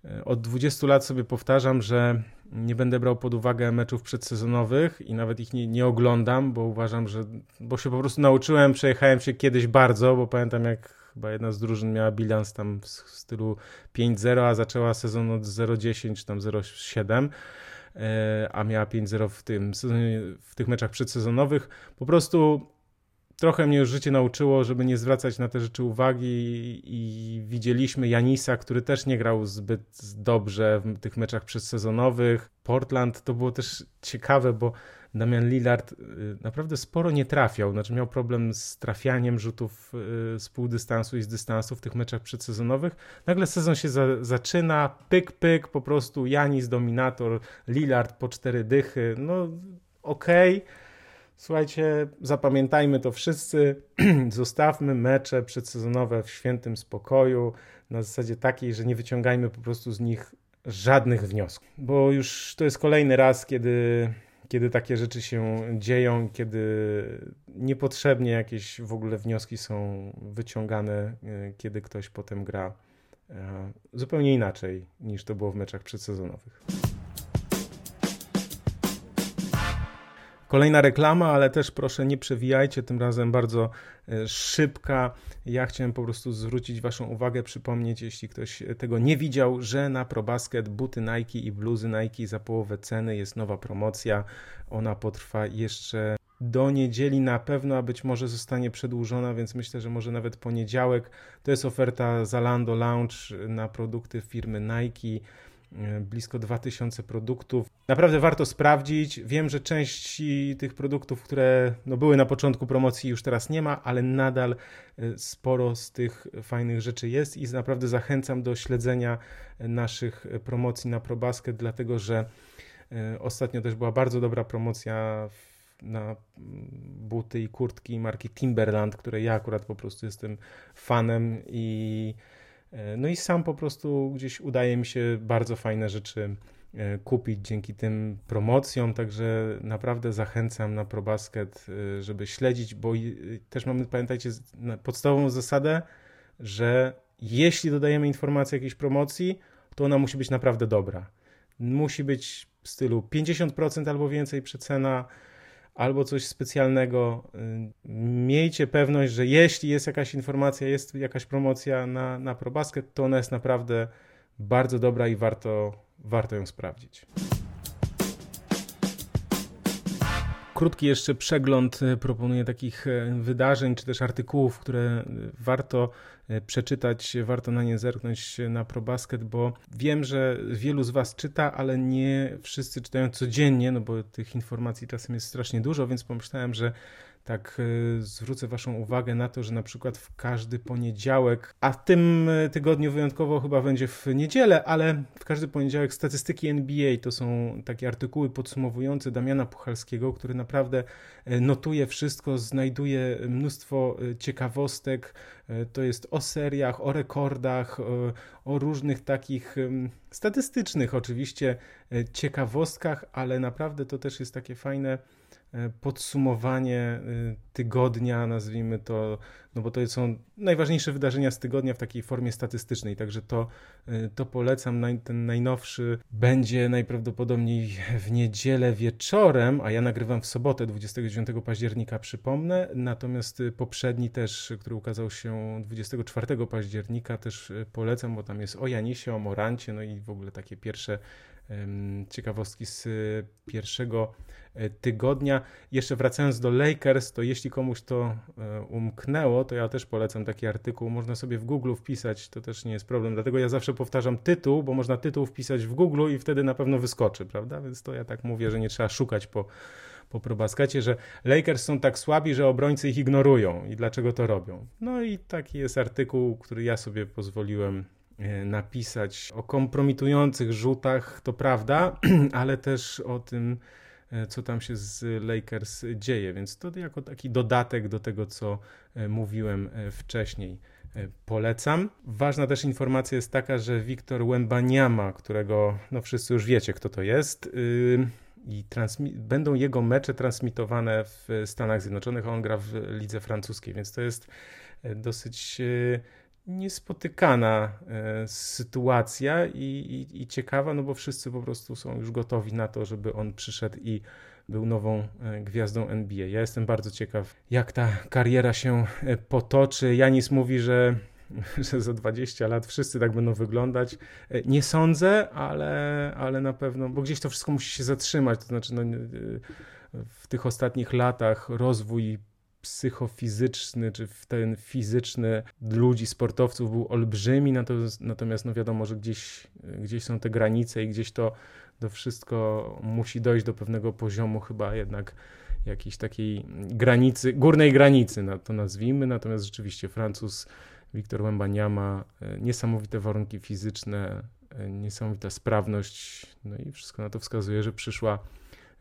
e, od 20 lat sobie powtarzam, że nie będę brał pod uwagę meczów przedsezonowych i nawet ich nie, nie oglądam, bo uważam, że. Bo się po prostu nauczyłem, przejechałem się kiedyś bardzo, bo pamiętam jak chyba jedna z drużyn miała bilans tam w stylu 5-0, a zaczęła sezon od 0-10 tam 0-7 e, a miała 5-0 w w tych meczach przedsezonowych. Po prostu trochę mnie już życie nauczyło, żeby nie zwracać na te rzeczy uwagi i widzieliśmy Janisa, który też nie grał zbyt dobrze w tych meczach przedsezonowych. Portland to było też ciekawe, bo Damian Lillard y, naprawdę sporo nie trafiał, znaczy miał problem z trafianiem rzutów y, z półdystansu i z dystansu w tych meczach przedsezonowych. Nagle sezon się za, zaczyna, pyk, pyk, po prostu Janis dominator, Lillard po cztery dychy, no okej. Okay Słuchajcie, zapamiętajmy to wszyscy, zostawmy mecze przedsezonowe w świętym spokoju, na zasadzie takiej, że nie wyciągajmy po prostu z nich żadnych wniosków, bo już to jest kolejny raz, kiedy, kiedy takie rzeczy się dzieją, kiedy niepotrzebnie jakieś w ogóle wnioski są wyciągane, e, kiedy ktoś potem gra e, zupełnie inaczej niż to było w meczach przedsezonowych. Kolejna reklama, ale też proszę nie przewijajcie, tym razem bardzo e, szybka. Ja chciałem po prostu zwrócić Waszą uwagę, przypomnieć, jeśli ktoś tego nie widział, że na ProBasket buty Nike i bluzy Nike za połowę ceny jest nowa promocja. Ona potrwa jeszcze do niedzieli na pewno, a być może zostanie przedłużona, więc myślę, że może nawet poniedziałek. To jest oferta Zalando Lounge na produkty firmy Nike E, blisko 2000 produktów. Naprawdę warto sprawdzić. Wiem, że części tych produktów, które no, były na początku promocji, już teraz nie ma, ale nadal e, sporo z tych fajnych rzeczy jest i naprawdę zachęcam do śledzenia naszych promocji na ProBasket, dlatego że e, ostatnio też była bardzo dobra promocja na buty i kurtki marki Timberland, której ja akurat po prostu jestem fanem i E, no i sam po prostu gdzieś udaje mi się bardzo fajne rzeczy e, kupić dzięki tym promocjom, także naprawdę zachęcam na ProBasket, e, żeby śledzić, bo też mamy, pamiętajcie, podstawową zasadę, że jeśli dodajemy informację jakiejś promocji, to ona musi być naprawdę dobra. Musi być w stylu 50% albo więcej przecena, albo coś specjalnego. Y, miejcie pewność, że jeśli jest jakaś informacja, jest jakaś promocja na, na ProBasket, to ona jest naprawdę bardzo dobra i warto, warto ją sprawdzić. krótki jeszcze przegląd proponuję takich wydarzeń czy też artykułów, które warto przeczytać, warto na nie zerknąć na ProBasket, bo wiem, że wielu z Was czyta, ale nie wszyscy czytają codziennie, no bo tych informacji czasem jest strasznie dużo, więc pomyślałem, że tak e, zwrócę Waszą uwagę na to, że na przykład w każdy poniedziałek, a w tym e, tygodniu wyjątkowo chyba będzie w niedzielę, ale w każdy poniedziałek statystyki NBA to są takie artykuły podsumowujące Damiana Puchalskiego, który naprawdę e, notuje wszystko, znajduje mnóstwo ciekawostek. To jest o seriach, o rekordach, o różnych takich statystycznych oczywiście ciekawostkach, ale naprawdę to też jest takie fajne podsumowanie e, tygodnia, nazwijmy to, no bo to są najważniejsze wydarzenia z tygodnia w takiej formie statystycznej, także to, e, to polecam. Ten najnowszy będzie najprawdopodobniej w niedzielę wieczorem, a ja nagrywam w sobotę 29 października, przypomnę, natomiast poprzedni też, który ukazał się 24 października, też polecam, bo tam jest o Janisie, o Morancie, no i w ogóle takie pierwsze ciekawostki z pierwszego E, tygodnia. Jeszcze wracając do Lakers, to jeśli komuś to e, umknęło, to ja też polecam taki artykuł. Można sobie w Google wpisać, to też nie jest problem. Dlatego ja zawsze powtarzam tytuł, bo można tytuł wpisać w Google i wtedy na pewno wyskoczy, prawda? Więc to ja tak mówię, że nie trzeba szukać po, po probaskacie, że Lakers są tak słabi, że obrońcy ich ignorują i dlaczego to robią. No i taki jest artykuł, który ja sobie pozwoliłem e, napisać o kompromitujących rzutach, to prawda, ale też o tym, E, co tam się z Lakers dzieje, więc to jako taki dodatek do tego, co e, mówiłem e, wcześniej. Polecam. Ważna też informacja jest taka, że Wiktor Wembaniama, którego no wszyscy już wiecie, kto to jest, yy, i będą jego mecze transmitowane w Stanach Zjednoczonych, a on gra w lidze francuskiej, więc to jest dosyć niespotykana e, sytuacja i, i, i, ciekawa, no bo wszyscy po prostu są już gotowi na to, żeby on przyszedł i był nową e, gwiazdą NBA. Ja jestem bardzo ciekaw, jak ta kariera się e, potoczy. Janis mówi, że, że za 20 lat wszyscy tak będą wyglądać. Nie sądzę, ale, ale na pewno, bo gdzieś to wszystko musi się zatrzymać. To znaczy, no, w tych ostatnich latach rozwój psychofizyczny, czy ten fizyczny ludzi, sportowców był olbrzymi, natomiast, no wiadomo, że gdzieś, gdzieś są te granice i gdzieś to, to wszystko musi dojść do pewnego poziomu chyba jednak jakiejś takiej granicy, górnej granicy, no, to nazwijmy, natomiast rzeczywiście Francuz Wiktor Wembaniama, e, niesamowite warunki fizyczne, e, niesamowita sprawność, no i wszystko na to wskazuje, że przyszła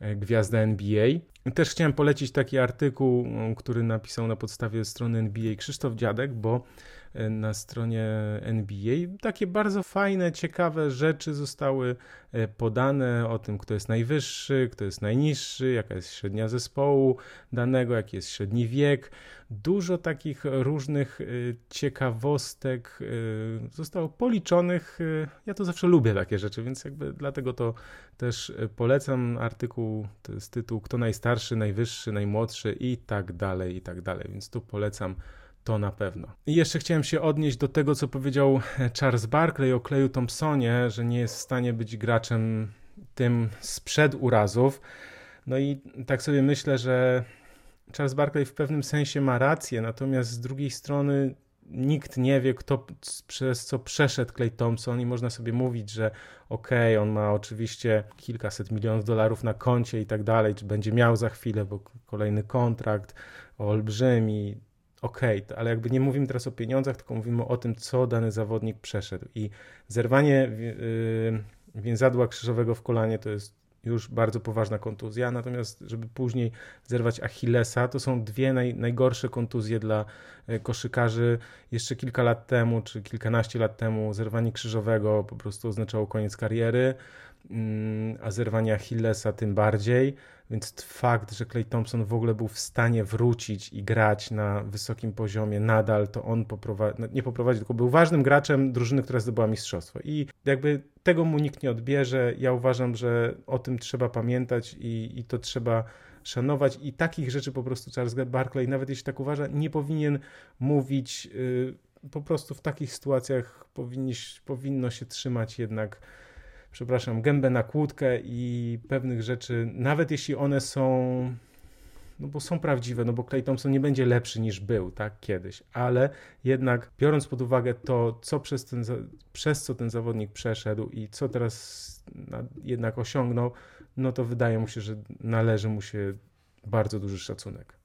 E, gwiazda NBA. Też chciałem polecić taki artykuł, który napisał na podstawie strony NBA Krzysztof Dziadek, bo e, na stronie NBA takie bardzo fajne, ciekawe rzeczy zostały e, podane o tym, kto jest najwyższy, kto jest najniższy, jaka jest średnia zespołu danego, jaki jest średni wiek. Dużo takich różnych ciekawostek zostało policzonych. Ja to zawsze lubię takie rzeczy, więc jakby dlatego to też polecam artykuł, to jest tytuł Kto najstarszy, najwyższy, najmłodszy i tak dalej, i tak dalej, więc tu polecam to na pewno. I jeszcze chciałem się odnieść do tego, co powiedział Charles Barkley o Kleju Thompsonie, że nie jest w stanie być graczem tym sprzed urazów. No i tak sobie myślę, że Charles Barkley w pewnym sensie ma rację, natomiast z drugiej strony nikt nie wie, kto przez co przeszedł Clay Thompson i można sobie mówić, że okej, okay, on ma oczywiście kilkaset milionów dolarów na koncie i tak dalej, czy będzie miał za chwilę, bo kolejny kontrakt olbrzymi, okej, okay, ale jakby nie mówimy teraz o pieniądzach, tylko mówimy o tym, co dany zawodnik przeszedł. I zerwanie yy, więzadła krzyżowego w kolanie to jest już bardzo poważna kontuzja, natomiast żeby później zerwać Achillesa, to są dwie naj, najgorsze kontuzje dla e, koszykarzy. Jeszcze kilka lat temu, czy kilkanaście lat temu zerwanie krzyżowego po prostu oznaczało koniec kariery, mm, a zerwanie Achillesa tym bardziej. Więc fakt, że Clay Thompson w ogóle był w stanie wrócić i grać na wysokim poziomie nadal, to on poprowadzi, no, nie poprowadził, tylko był ważnym graczem drużyny, która zdobyła mistrzostwo. I jakby tego mu nikt nie odbierze. Ja uważam, że o tym trzeba pamiętać i, i to trzeba szanować. I takich rzeczy po prostu Charles Barkley, nawet jeśli tak uważa, nie powinien mówić. Yy, po prostu w takich sytuacjach powinno się trzymać jednak przepraszam, gębę na kłódkę i pewnych rzeczy, nawet jeśli one są no bo są prawdziwe, no bo Clay Thompson nie będzie lepszy niż był, tak, kiedyś, ale jednak biorąc pod uwagę to, co przez, ten, przez co ten zawodnik przeszedł i co teraz jednak osiągnął, no to wydaje mu się, że należy mu się bardzo duży szacunek.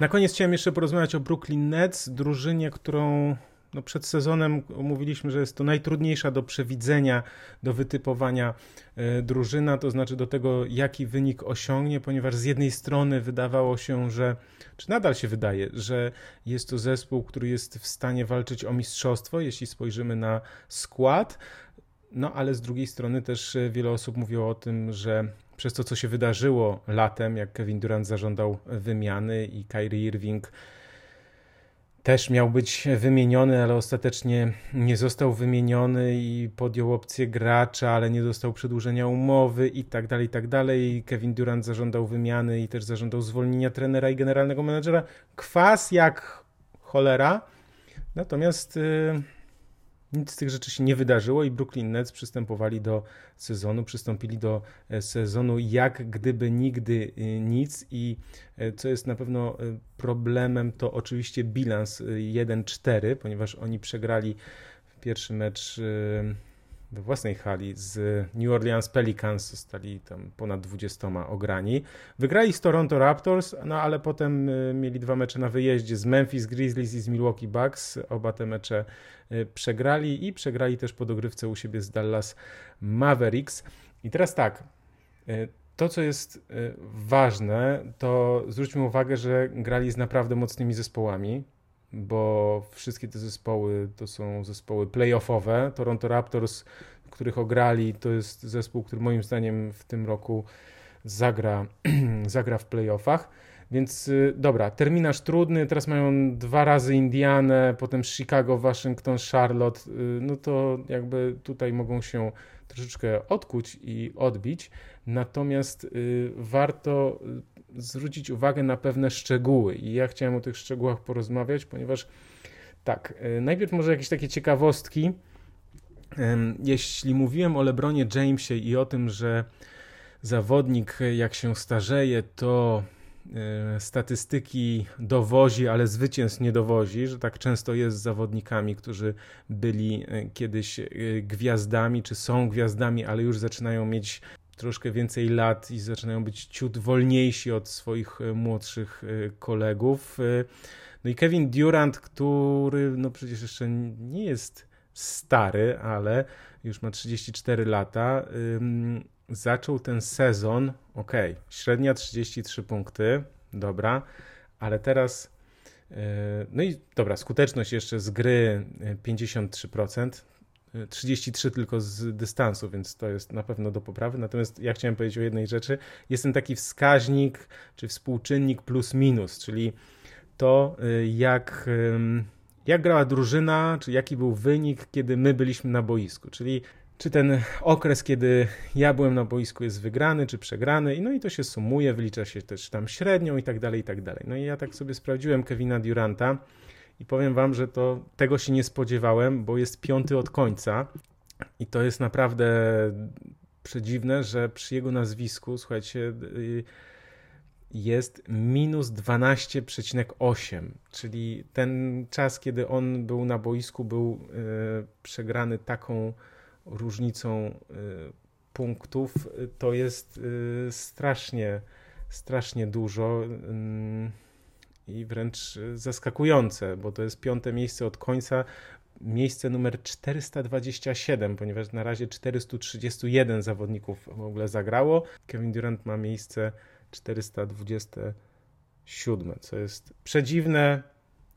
Na koniec chciałem jeszcze porozmawiać o Brooklyn Nets, drużynie, którą no przed sezonem mówiliśmy, że jest to najtrudniejsza do przewidzenia, do wytypowania e, drużyna, to znaczy do tego, jaki wynik osiągnie, ponieważ z jednej strony wydawało się, że, czy nadal się wydaje, że jest to zespół, który jest w stanie walczyć o mistrzostwo, jeśli spojrzymy na skład. No ale z drugiej strony też e, wiele osób mówiło o tym, że przez to, co się wydarzyło latem, jak Kevin Durant zażądał wymiany i Kyrie Irving też miał być wymieniony, ale ostatecznie nie został wymieniony i podjął opcję gracza, ale nie dostał przedłużenia umowy i tak dalej, i tak dalej. Kevin Durant zażądał wymiany i też zażądał zwolnienia trenera i generalnego menedżera. Kwas jak cholera. Natomiast... Yy nic z tych rzeczy się nie wydarzyło i Brooklyn Nets przystępowali do sezonu, przystąpili do e, sezonu jak gdyby nigdy e, nic i e, co jest na pewno problemem to oczywiście bilans 1-4, ponieważ oni przegrali pierwszy mecz we własnej hali z New Orleans Pelicans, zostali tam ponad 20 ograni. Wygrali z Toronto Raptors, no ale potem y, mieli dwa mecze na wyjeździe z Memphis Grizzlies i z Milwaukee Bucks. Oba te mecze y, przegrali i przegrali też po dogrywce u siebie z Dallas Mavericks. I teraz tak, y, to, co jest ważne, to zwróćmy uwagę, że grali z naprawdę mocnymi zespołami bo wszystkie te zespoły to są zespoły playoffowe. Toronto Raptors, których ograli, to jest zespół, który moim zdaniem w tym roku zagra, zagra w playoffach. Więc y, dobra, terminarz trudny, teraz mają dwa razy Indianę, potem Chicago, Waszyngton, Charlotte, y, no to jakby tutaj mogą się troszeczkę odkuć i odbić. Natomiast y, warto zwrócić uwagę na pewne szczegóły i ja chciałem o tych szczegółach porozmawiać, ponieważ tak, e, najpierw może jakieś takie ciekawostki. Jeśli mówiłem o LeBronie Jamesie i o tym, że zawodnik jak się starzeje, to e, statystyki dowozi, ale zwycięstw nie dowozi, że tak często jest z zawodnikami, którzy byli e, kiedyś gwiazdami, czy są gwiazdami, ale już zaczynają mieć troszkę więcej lat i zaczynają być ciut wolniejsi od swoich e, młodszych e, kolegów. E, no i Kevin Durant, który no przecież jeszcze nie jest stary, ale już ma 34 lata, zaczął ten sezon, ok, średnia 33 punkty, dobra, ale teraz no i dobra, skuteczność jeszcze z gry 53%, 33 tylko z dystansu, więc to jest na pewno do poprawy. Natomiast ja chciałem powiedzieć o jednej rzeczy. Jest ten taki wskaźnik, czy współczynnik plus minus, czyli to y, jak, jak grała drużyna, czy jaki był wynik, kiedy my byliśmy na boisku. Czyli czy ten okres, kiedy ja byłem na boisku jest wygrany, czy przegrany, no i to się sumuje, wylicza się też tam średnią i tak dalej, i tak dalej. No i ja tak sobie sprawdziłem Kevina Duranta i powiem wam, że to tego się nie spodziewałem, bo jest piąty od końca. I to jest naprawdę przedziwne, że przy jego nazwisku, słuchajcie, y, jest minus 12,8, czyli ten czas, kiedy on był na boisku, był y, przegrany taką różnicą y, punktów, to jest strasznie, strasznie dużo i wręcz zaskakujące, bo to jest piąte miejsce od końca, miejsce numer 427, ponieważ na razie 431 zawodników w ogóle zagrało. Kevin Durant ma miejsce 427, co jest przedziwne.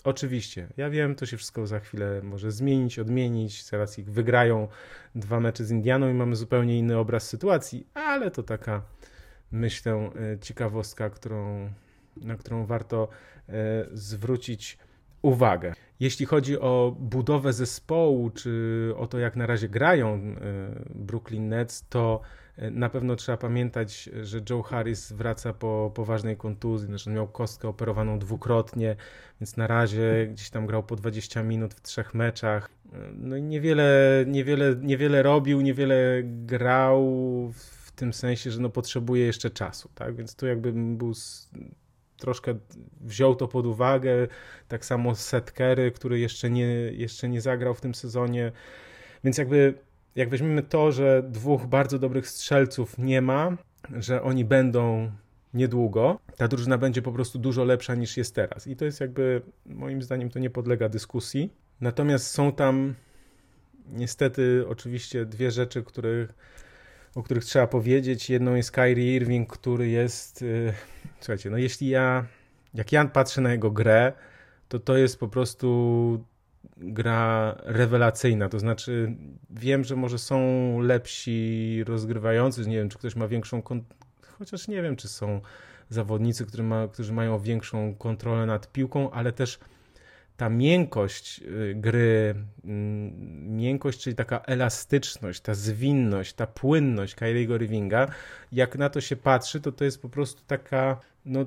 Oczywiście, ja wiem, to się wszystko za chwilę może zmienić, odmienić. Zaraz ich wygrają dwa mecze z Indianą i mamy zupełnie inny obraz sytuacji, ale to taka, myślę, e, ciekawostka, którą na którą warto e, zwrócić uwagę. Jeśli chodzi o budowę zespołu, czy o to, jak na razie grają e, Brooklyn Nets, to e, na pewno trzeba pamiętać, że Joe Harris wraca po poważnej kontuzji, znaczy miał kostkę operowaną dwukrotnie, więc na razie gdzieś tam grał po 20 minut w trzech meczach. No i niewiele, niewiele, niewiele robił, niewiele grał w tym sensie, że no potrzebuje jeszcze czasu, tak? Więc tu jakby był troszkę wziął to pod uwagę, tak samo Setkery, który jeszcze nie, jeszcze nie zagrał w tym sezonie, więc jakby jak weźmiemy to, że dwóch bardzo dobrych strzelców nie ma, że oni będą niedługo, ta drużyna będzie po prostu dużo lepsza niż jest teraz. I to jest jakby, moim zdaniem, to nie podlega dyskusji. Natomiast są tam niestety oczywiście dwie rzeczy, których, o których trzeba powiedzieć. Jedną jest Kyrie Irving, który jest. Yy, słuchajcie, no jeśli ja. Jak ja patrzę na jego grę, to to jest po prostu gra rewelacyjna. To znaczy, wiem, że może są lepsi rozgrywający, nie wiem, czy ktoś ma większą. Chociaż nie wiem, czy są zawodnicy, ma, którzy mają większą kontrolę nad piłką, ale też ta miękkość y, gry, mm, miękkość, czyli taka elastyczność, ta zwinność, ta płynność Kyriego Irvinga, jak na to się patrzy, to to jest po prostu taka, no,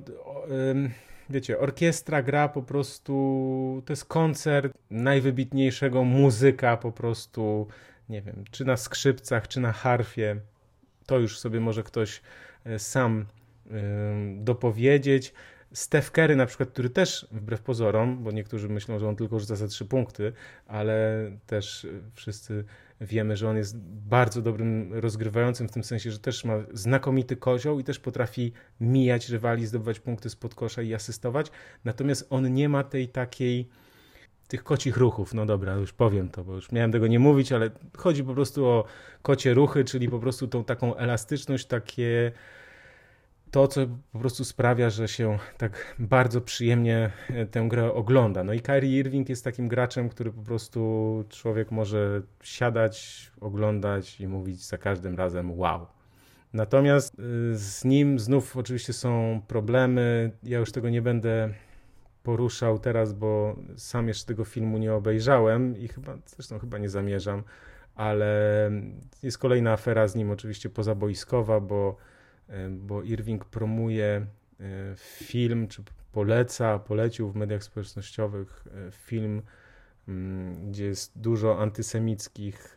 wiecie, orkiestra gra po prostu, to jest koncert najwybitniejszego muzyka po prostu, nie wiem, czy na skrzypcach, czy na harfie, to już sobie może ktoś e, sam dopowiedzieć. Steph Curry na przykład, który też wbrew pozorom, bo niektórzy myślą, że on tylko rzuca za trzy punkty, ale też wszyscy wiemy, że on jest bardzo dobrym rozgrywającym w tym sensie, że też ma znakomity kozioł i też potrafi mijać rywali, zdobywać punkty spod kosza i asystować. Natomiast on nie ma tej takiej tych kocich ruchów. No dobra, już powiem to, bo już miałem tego nie mówić, ale chodzi po prostu o kocie ruchy, czyli po prostu tą taką elastyczność, takie to, co po prostu sprawia, że się tak bardzo przyjemnie e, tę grę ogląda. No i Kyrie Irving jest takim graczem, który po prostu człowiek może siadać, oglądać i mówić za każdym razem wow. Natomiast e, z nim znów oczywiście są problemy. Ja już tego nie będę poruszał teraz, bo sam jeszcze tego filmu nie obejrzałem i chyba zresztą chyba nie zamierzam, ale jest kolejna afera z nim oczywiście pozaboiskowa, bo bo Irving promuje e, film, czy poleca, polecił w mediach społecznościowych e, film, mm, gdzie jest dużo antysemickich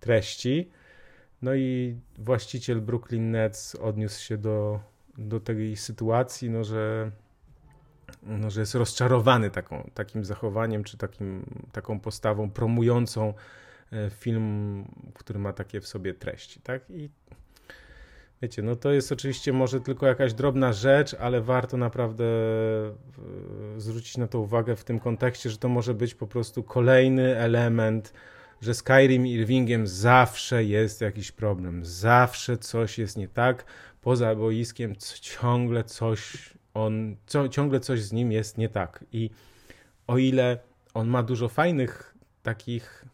treści. No i właściciel Brooklyn Nets odniósł się do, do tej sytuacji, no, że, no, że jest rozczarowany taką, takim zachowaniem, czy takim, taką postawą promującą e, film, który ma takie w sobie treści. Tak? I Wiecie, no to jest oczywiście może tylko jakaś drobna rzecz, ale warto naprawdę zwrócić na to uwagę w tym kontekście, że to może być po prostu kolejny element, że Skyrim i Irvingiem zawsze jest jakiś problem, zawsze coś jest nie tak, poza boiskiem ciągle coś on, co, ciągle coś z nim jest nie tak. I o ile on ma dużo fajnych takich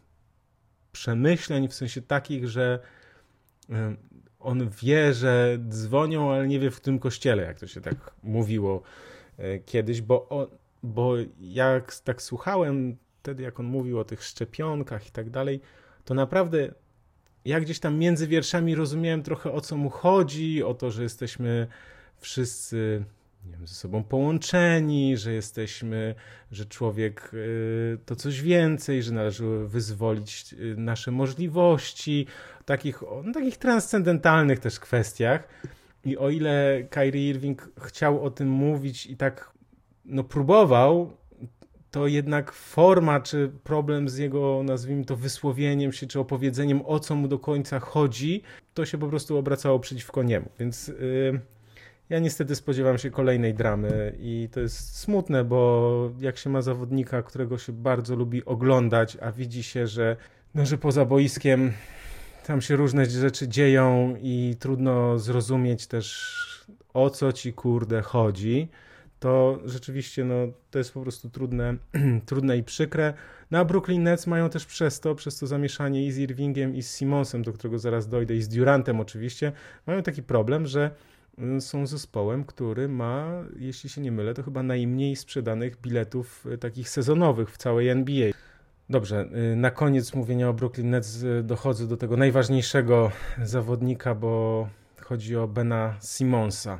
przemyśleń, w sensie takich, że on wie, że dzwonią, ale nie wie w którym kościele, jak to się tak mówiło e, kiedyś, bo, on, bo jak tak słuchałem wtedy, jak on mówił o tych szczepionkach i tak dalej, to naprawdę ja gdzieś tam między wierszami rozumiałem trochę o co mu chodzi, o to, że jesteśmy wszyscy nie wiem, ze sobą połączeni, że jesteśmy, że człowiek y, to coś więcej, że należy wyzwolić y, nasze możliwości, takich, no, takich transcendentalnych też kwestiach. I o ile Kyrie Irving chciał o tym mówić i tak no, próbował, to jednak forma czy problem z jego, nazwijmy to, wysłowieniem się czy opowiedzeniem, o co mu do końca chodzi, to się po prostu obracało przeciwko niemu. Więc. Yy, ja niestety spodziewam się kolejnej dramy i to jest smutne, bo jak się ma zawodnika, którego się bardzo lubi oglądać, a widzi się, że, no, że poza boiskiem tam się różne rzeczy dzieją i trudno zrozumieć też o co ci kurde chodzi, to rzeczywiście no, to jest po prostu trudne, trudne i przykre. No a Brooklyn Nets mają też przez to, przez to zamieszanie i z Irvingiem i z Simonsem, do którego zaraz dojdę, i z Durantem oczywiście, mają taki problem, że są zespołem, który ma, jeśli się nie mylę, to chyba najmniej sprzedanych biletów y, takich sezonowych w całej NBA. Dobrze, y, na koniec mówienia o Brooklyn Nets dochodzę do tego najważniejszego zawodnika, bo chodzi o Bena Simonsa.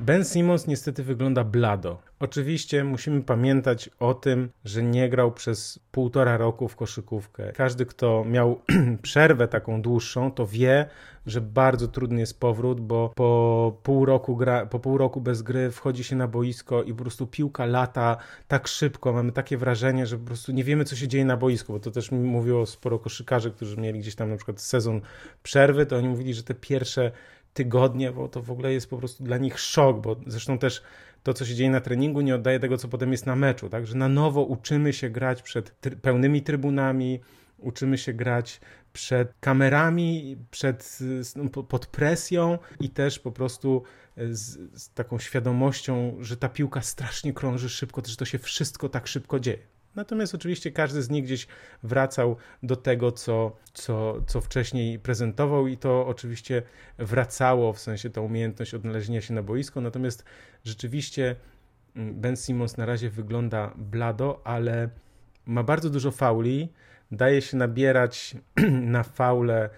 Ben Simmons niestety wygląda blado. Oczywiście musimy pamiętać o tym, że nie grał przez półtora roku w koszykówkę. Każdy, kto miał przerwę taką dłuższą, to wie, że bardzo trudny jest powrót, bo po pół roku, gra, po pół roku bez gry wchodzi się na boisko i po prostu piłka lata tak szybko. Mamy takie wrażenie, że po prostu nie wiemy, co się dzieje na boisku, bo to też mówiło sporo koszykarzy, którzy mieli gdzieś tam na przykład sezon przerwy, to oni mówili, że te pierwsze tygodnie, bo to w ogóle jest po prostu dla nich szok, bo zresztą też to, co się dzieje na treningu, nie oddaje tego, co potem jest na meczu. Także na nowo uczymy się grać przed pełnymi trybunami, uczymy się grać przed kamerami, przed, no, pod presją i też po prostu z, z taką świadomością, że ta piłka strasznie krąży szybko, że to się wszystko tak szybko dzieje. Natomiast oczywiście każdy z nich gdzieś wracał do tego, co, co, co wcześniej prezentował, i to oczywiście wracało, w sensie ta umiejętność odnalezienia się na boisko. Natomiast rzeczywiście mm, Ben Simmons na razie wygląda blado, ale ma bardzo dużo fauli, daje się nabierać na faule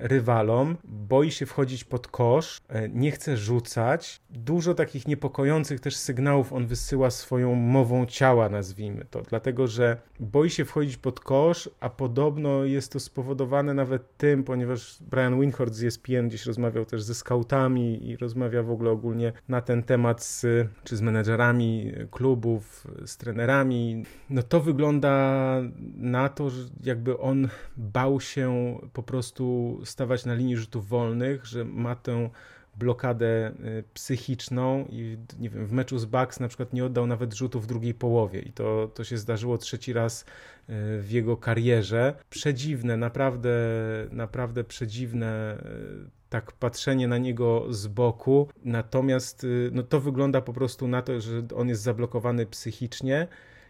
rywalom, boi się wchodzić pod kosz, e, nie chce rzucać. Dużo takich niepokojących też sygnałów on wysyła swoją mową ciała, nazwijmy to, dlatego że boi się wchodzić pod kosz, a podobno jest to spowodowane nawet tym, ponieważ Brian Winhorst z ESPN gdzieś rozmawiał też ze scoutami i rozmawia w ogóle ogólnie na ten temat z, czy z menedżerami klubów, z trenerami. No to wygląda na to, że jakby on bał się po prostu stawać na linii rzutów wolnych, że ma tę blokadę y, psychiczną i nie wiem, w meczu z Bucks na przykład nie oddał nawet rzutów w drugiej połowie i to, to się zdarzyło trzeci raz y, w jego karierze. Przedziwne, naprawdę, naprawdę przedziwne y, tak patrzenie na niego z boku, natomiast no, to wygląda po prostu na to, że on jest zablokowany psychicznie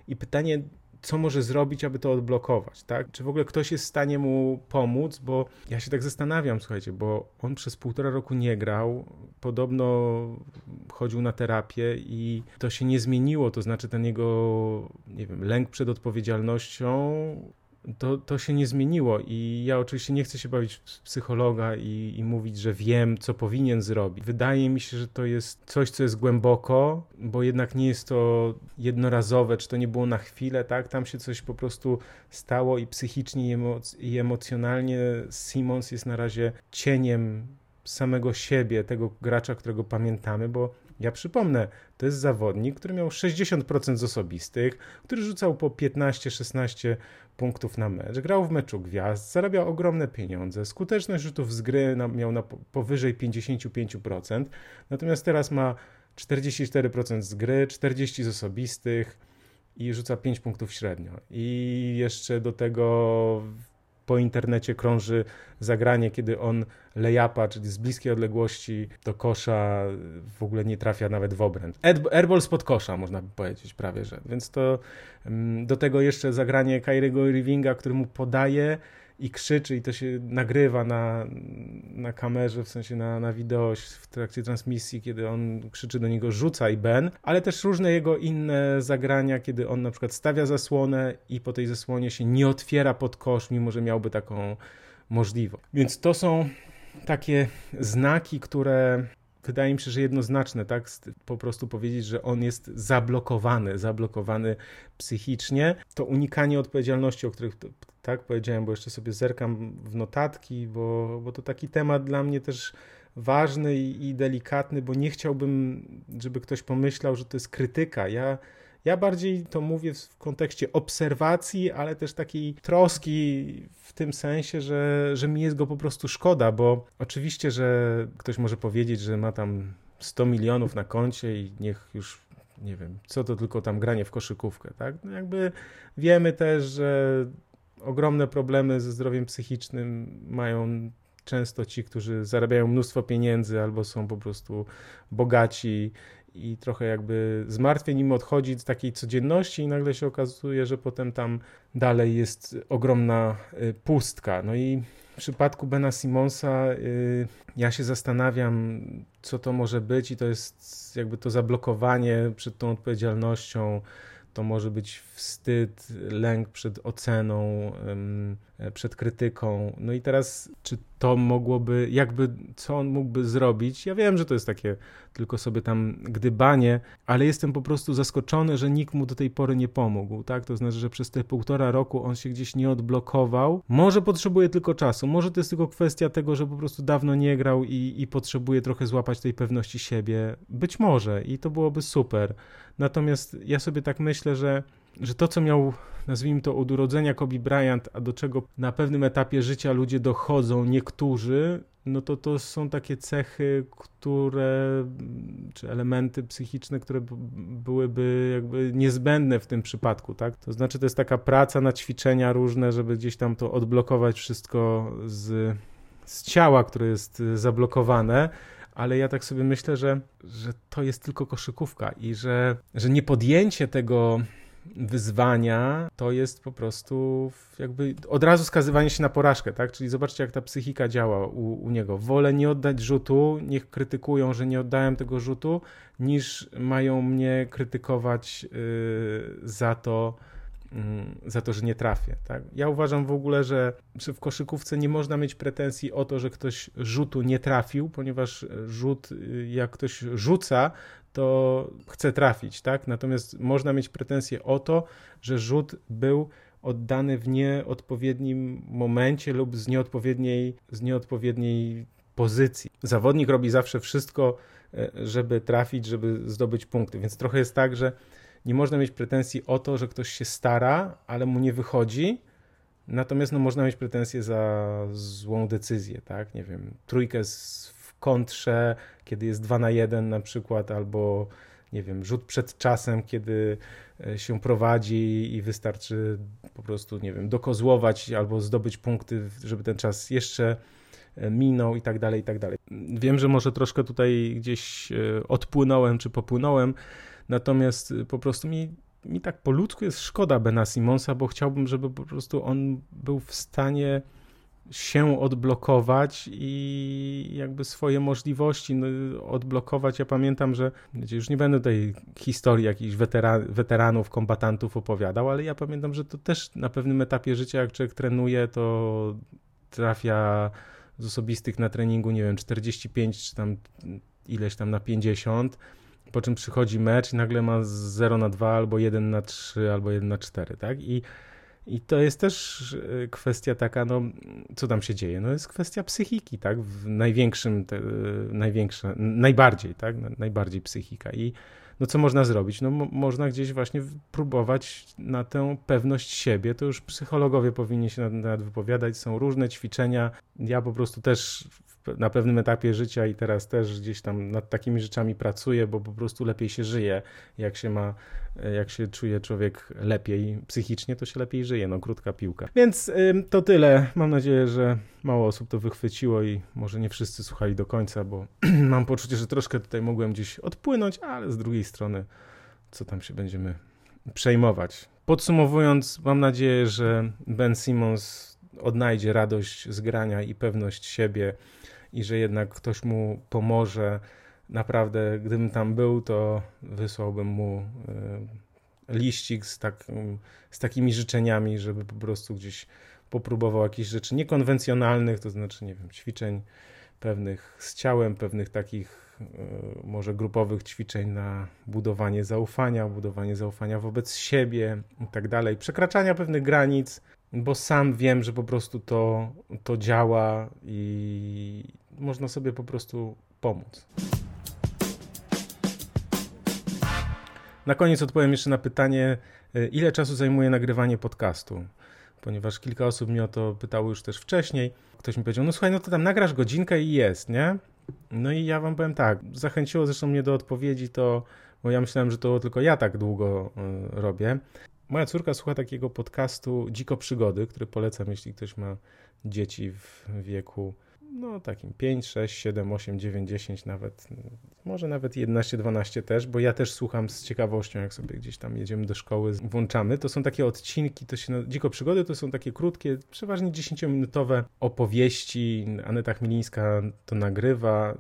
i pytanie, co może zrobić, aby to odblokować, tak? Czy w ogóle ktoś jest w stanie mu pomóc, bo ja się tak zastanawiam, słuchajcie, bo on przez półtora roku nie grał, podobno chodził na terapię i to się nie zmieniło, to znaczy ten jego, nie wiem, lęk przed odpowiedzialnością to, to się nie zmieniło i ja oczywiście nie chcę się bawić w psychologa i, i, mówić, że wiem, co powinien zrobić. Wydaje mi się, że to jest coś, co jest głęboko, bo jednak nie jest to jednorazowe, czy to nie było na chwilę, tak? Tam się coś po prostu stało i psychicznie i, emoc i emocjonalnie Simons jest na razie cieniem samego siebie, tego gracza, którego pamiętamy, bo ja przypomnę, to jest zawodnik, który miał 60% z osobistych, który rzucał po 15-16 punktów na mecz, grał w meczu gwiazd, zarabiał ogromne pieniądze, skuteczność rzutów z gry miał na powyżej 55%, natomiast teraz ma 44% z gry, 40 z osobistych i rzuca 5 punktów średnio. I jeszcze do tego po internecie krąży zagranie, kiedy on lejapa, czyli z bliskiej odległości do kosza w ogóle nie trafia nawet w obręb. Airball spod kosza, można by powiedzieć prawie, że. Więc to mm, do tego jeszcze zagranie Kyriego Irvinga, który mu podaje i krzyczy i to się nagrywa na, na kamerze, w sensie na, na wideo w trakcie transmisji, kiedy on krzyczy do niego rzucaj Ben, ale też różne jego inne zagrania, kiedy on na przykład stawia zasłonę i po tej zasłonie się nie otwiera pod kosz, mimo że miałby taką możliwość. Więc to są takie znaki, które wydaje mi się, że jednoznaczne, tak? Po prostu powiedzieć, że on jest zablokowany, zablokowany psychicznie. To unikanie odpowiedzialności, o których tak powiedziałem, bo jeszcze sobie zerkam w notatki, bo, bo to taki temat dla mnie też ważny i, i delikatny, bo nie chciałbym, żeby ktoś pomyślał, że to jest krytyka. Ja ja bardziej to mówię w kontekście obserwacji, ale też takiej troski w tym sensie, że, że mi jest go po prostu szkoda, bo oczywiście, że ktoś może powiedzieć, że ma tam 100 milionów na koncie i niech już nie wiem, co to tylko tam granie w koszykówkę, tak? No jakby wiemy też, że ogromne problemy ze zdrowiem psychicznym mają często ci, którzy zarabiają mnóstwo pieniędzy albo są po prostu bogaci i trochę jakby zmartwień im odchodzi z takiej codzienności i nagle się okazuje, że potem tam dalej jest ogromna y, pustka. No i w przypadku Bena Simonsa y, ja się zastanawiam, co to może być i to jest jakby to zablokowanie przed tą odpowiedzialnością, to może być wstyd, lęk przed oceną, E, przed krytyką. No i teraz, czy to mogłoby, jakby, co on mógłby zrobić? Ja wiem, że to jest takie tylko sobie tam gdybanie, ale jestem po prostu zaskoczony, że nikt mu do tej pory nie pomógł, tak? To znaczy, że przez te półtora roku on się gdzieś nie odblokował. Może potrzebuje tylko czasu, może to jest tylko kwestia tego, że po prostu dawno nie grał i, i potrzebuje trochę złapać tej pewności siebie. Być może i to byłoby super. Natomiast ja sobie tak myślę, że że to, co miał, nazwijmy to, od urodzenia Kobe Bryant, a do czego na pewnym etapie życia ludzie dochodzą, niektórzy, no to to są takie cechy, które, czy elementy psychiczne, które byłyby jakby niezbędne w tym przypadku, tak? To znaczy, to jest taka praca na ćwiczenia różne, żeby gdzieś tam to odblokować wszystko z, z ciała, które jest zablokowane, ale ja tak sobie myślę, że, że to jest tylko koszykówka i że, że nie podjęcie tego wyzwania to jest po prostu jakby od razu skazywanie się na porażkę, tak? Czyli zobaczcie, jak ta psychika działa u, u niego. Wolę nie oddać rzutu, niech krytykują, że nie oddałem tego rzutu, niż mają mnie krytykować yy, za to, za to, że nie trafię. Tak? Ja uważam w ogóle, że, w koszykówce nie można mieć pretensji o to, że ktoś rzutu nie trafił, ponieważ rzut, y, jak ktoś rzuca, to chce trafić, tak? Natomiast można mieć pretensje o to, że rzut był oddany w nieodpowiednim momencie lub z nieodpowiedniej, z nieodpowiedniej pozycji. Zawodnik robi zawsze wszystko, e, żeby trafić, żeby zdobyć punkty, więc trochę jest tak, że nie można mieć pretensji o to, że ktoś się stara, ale mu nie wychodzi, natomiast no, można mieć pretensje za złą decyzję, tak? Nie wiem, trójkę z kontrze, kiedy jest 2 na 1 na przykład, albo nie wiem, rzut przed czasem, kiedy e, się prowadzi i wystarczy po prostu, nie wiem, dokozłować albo zdobyć punkty, żeby ten czas jeszcze e, minął i tak dalej, i tak dalej. Wiem, że może troszkę tutaj gdzieś e, odpłynąłem czy popłynąłem, natomiast po prostu mi, mi tak po ludzku jest szkoda Bena Simonsa, bo chciałbym, żeby po prostu on był w stanie się odblokować i jakby swoje możliwości no, odblokować. Ja pamiętam, że wiecie, już nie będę tej historii jakichś weteran, weteranów, kombatantów opowiadał, ale ja pamiętam, że to też na pewnym etapie życia, jak człowiek trenuje, to trafia z osobistych na treningu, nie wiem, 45 czy tam ileś tam na 50, po czym przychodzi mecz i nagle ma 0 na 2 albo 1 na 3 albo 1 na 4, tak? I i to jest też e, kwestia taka, no, co tam się dzieje? No, jest kwestia psychiki, tak? W największym, te, największe, najbardziej, tak? Najbardziej psychika. I no, co można zrobić? No, można gdzieś właśnie próbować na tę pewność siebie. To już psychologowie powinni się nad wypowiadać. Są różne ćwiczenia. Ja po prostu też na pewnym etapie życia i teraz też gdzieś tam nad takimi rzeczami pracuję, bo po prostu lepiej się żyje, jak się ma, jak się czuje człowiek lepiej psychicznie, to się lepiej żyje, no krótka piłka. Więc to tyle. Mam nadzieję, że mało osób to wychwyciło i może nie wszyscy słuchali do końca, bo mam poczucie, że troszkę tutaj mogłem gdzieś odpłynąć, ale z drugiej strony co tam się będziemy przejmować. Podsumowując, mam nadzieję, że Ben Simmons odnajdzie radość z grania i pewność siebie i że jednak ktoś mu pomoże. Naprawdę, gdybym tam był, to wysłałbym mu e, liścik z, tak, z takimi życzeniami, żeby po prostu gdzieś popróbował jakichś rzeczy niekonwencjonalnych, to znaczy, nie wiem, ćwiczeń pewnych z ciałem, pewnych takich e, może grupowych ćwiczeń na budowanie zaufania, budowanie zaufania wobec siebie i tak dalej, przekraczania pewnych granic, bo sam wiem, że po prostu to, to działa i można sobie po prostu pomóc. Na koniec odpowiem jeszcze na pytanie, e, ile czasu zajmuje nagrywanie podcastu? Ponieważ kilka osób mnie o to pytało już też wcześniej. Ktoś mi powiedział, no słuchaj, no to tam nagrasz godzinkę i jest, nie? No i ja wam powiem tak, zachęciło zresztą mnie do odpowiedzi to, bo ja myślałem, że to tylko ja tak długo y, robię. Moja córka słucha takiego podcastu Dziko Przygody, który polecam, jeśli ktoś ma dzieci w wieku no takim 5, 6, 7, 8, 9, 10 nawet, może nawet 11, 12 też, bo ja też słucham z ciekawością, jak sobie gdzieś tam jedziemy do szkoły, włączamy. To są takie odcinki, to się Dziko Przygody to są takie krótkie, przeważnie 10-minutowe opowieści. Aneta Chmielińska to nagrywa.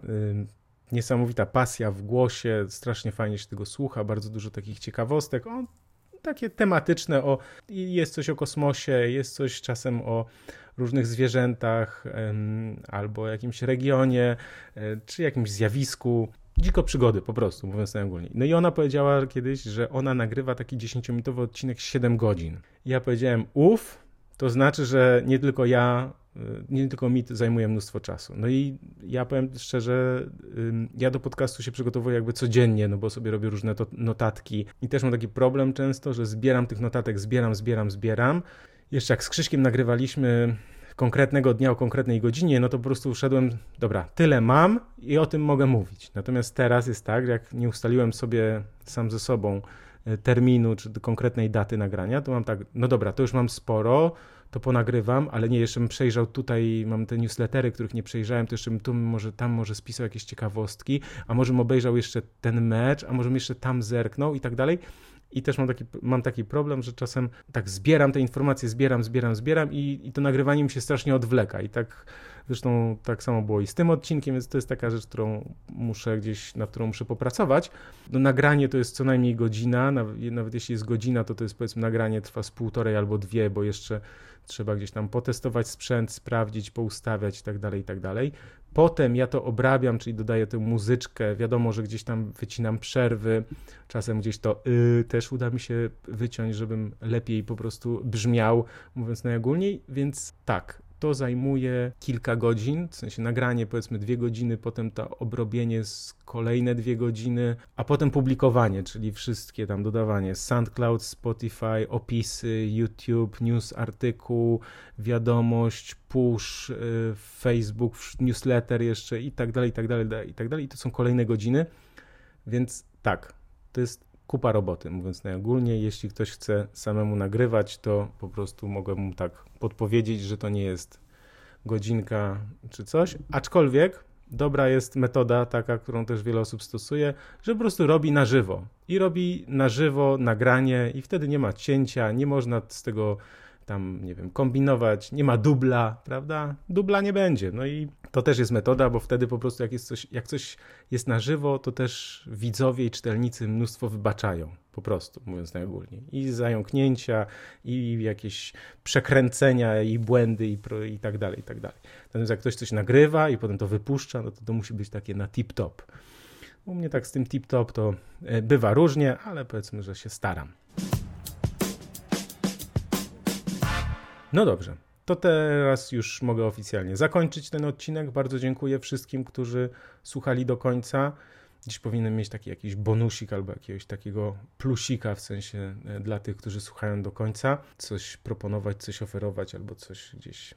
Niesamowita pasja w głosie, strasznie fajnie się tego słucha, bardzo dużo takich ciekawostek. On takie tematyczne, o, jest coś o kosmosie, jest coś czasem o różnych zwierzętach, albo jakimś regionie, e, czy jakimś zjawisku. Dziko przygody, po prostu, mówiąc najogólniej. No i ona powiedziała kiedyś, że ona nagrywa taki 10-minutowy odcinek 7 godzin. Ja powiedziałem, uff, to znaczy, że nie tylko ja nie tylko mit zajmuje mnóstwo czasu. No i ja powiem szczerze, ja do podcastu się przygotowuję jakby codziennie, no bo sobie robię różne notatki i też mam taki problem często, że zbieram tych notatek, zbieram, zbieram, zbieram. Jeszcze jak z Krzyśkiem nagrywaliśmy konkretnego dnia o konkretnej godzinie, no to po prostu szedłem, dobra, tyle mam i o tym mogę mówić. Natomiast teraz jest tak, jak nie ustaliłem sobie sam ze sobą e, terminu czy konkretnej daty nagrania, to mam tak, no dobra, to już mam sporo, to ponagrywam, ale nie, jeszcze bym przejrzał tutaj, mam te newslettery, których nie przejrzałem, to jeszcze bym tu może, tam może spisał jakieś ciekawostki, a może bym obejrzał jeszcze ten mecz, a może bym jeszcze tam zerknął i tak dalej. I też mam taki, mam taki problem, że czasem tak zbieram te informacje, zbieram, zbieram, zbieram i, i to nagrywanie mi się strasznie odwleka. I tak zresztą tak samo było i z tym odcinkiem, więc to jest taka rzecz, którą muszę gdzieś, nad którą muszę popracować. No, nagranie to jest co najmniej godzina, nawet, nawet jeśli jest godzina, to to jest powiedzmy nagranie trwa z półtorej albo dwie, bo jeszcze trzeba gdzieś tam potestować sprzęt, sprawdzić, poustawiać itd., tak itd. Tak Potem ja to obrabiam, czyli dodaję tę muzyczkę. Wiadomo, że gdzieś tam wycinam przerwy, czasem gdzieś to y, też uda mi się wyciąć, żebym lepiej po prostu brzmiał, mówiąc najogólniej. Więc tak, to zajmuje kilka godzin, w sensie nagranie powiedzmy dwie godziny, potem to obrobienie z kolejne dwie godziny, a potem publikowanie, czyli wszystkie tam dodawanie SoundCloud, Spotify, opisy, YouTube, news artykuł, wiadomość, push, y, Facebook, newsletter jeszcze i tak dalej, i tak dalej, i tak dalej. I to są kolejne godziny, więc tak, to jest kupa roboty, mówiąc najogólniej. Jeśli ktoś chce samemu nagrywać, to po prostu mogę mu tak podpowiedzieć, że to nie jest godzinka czy coś. Aczkolwiek dobra jest metoda, taka, którą też wiele osób stosuje, że po prostu robi na żywo. I robi na żywo nagranie, i wtedy nie ma cięcia, nie można z tego tam, nie wiem, kombinować, nie ma dubla, prawda? Dubla nie będzie. No i to też jest metoda, bo wtedy po prostu jak, jest coś, jak coś jest na żywo, to też widzowie i czytelnicy mnóstwo wybaczają, po prostu, mówiąc najogólniej. I zająknięcia, i jakieś przekręcenia, i błędy, i, pro, i tak dalej, i tak dalej. Natomiast jak ktoś coś nagrywa i potem to wypuszcza, no to to musi być takie na tip-top. U mnie tak z tym tip-top to e, bywa różnie, ale powiedzmy, że się staram. No dobrze, to teraz już mogę oficjalnie zakończyć ten odcinek. Bardzo dziękuję wszystkim, którzy słuchali do końca. Dziś powinienem mieć taki jakiś bonusik albo jakiegoś takiego plusika w sensie e, dla tych, którzy słuchają do końca. Coś proponować, coś oferować albo coś gdzieś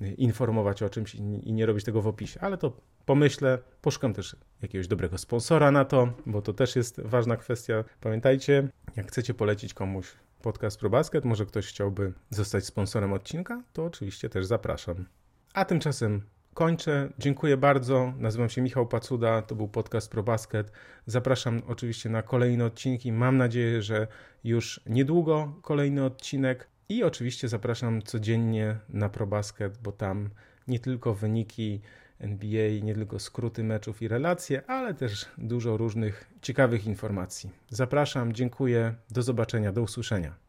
e, informować o czymś i nie robić tego w opisie. Ale to pomyślę, poszukam też jakiegoś dobrego sponsora na to, bo to też jest ważna kwestia. Pamiętajcie, jak chcecie polecić komuś podcast ProBasket, może ktoś chciałby zostać sponsorem odcinka, to oczywiście też zapraszam. A tymczasem kończę. Dziękuję bardzo. Nazywam się Michał Pacuda, to był podcast ProBasket. Zapraszam oczywiście na kolejne odcinki. Mam nadzieję, że już niedługo kolejny odcinek. I oczywiście zapraszam codziennie na ProBasket, bo tam nie tylko wyniki NBA, nie tylko skróty meczów i relacje, ale też dużo różnych ciekawych informacji. Zapraszam, dziękuję, do zobaczenia, do usłyszenia.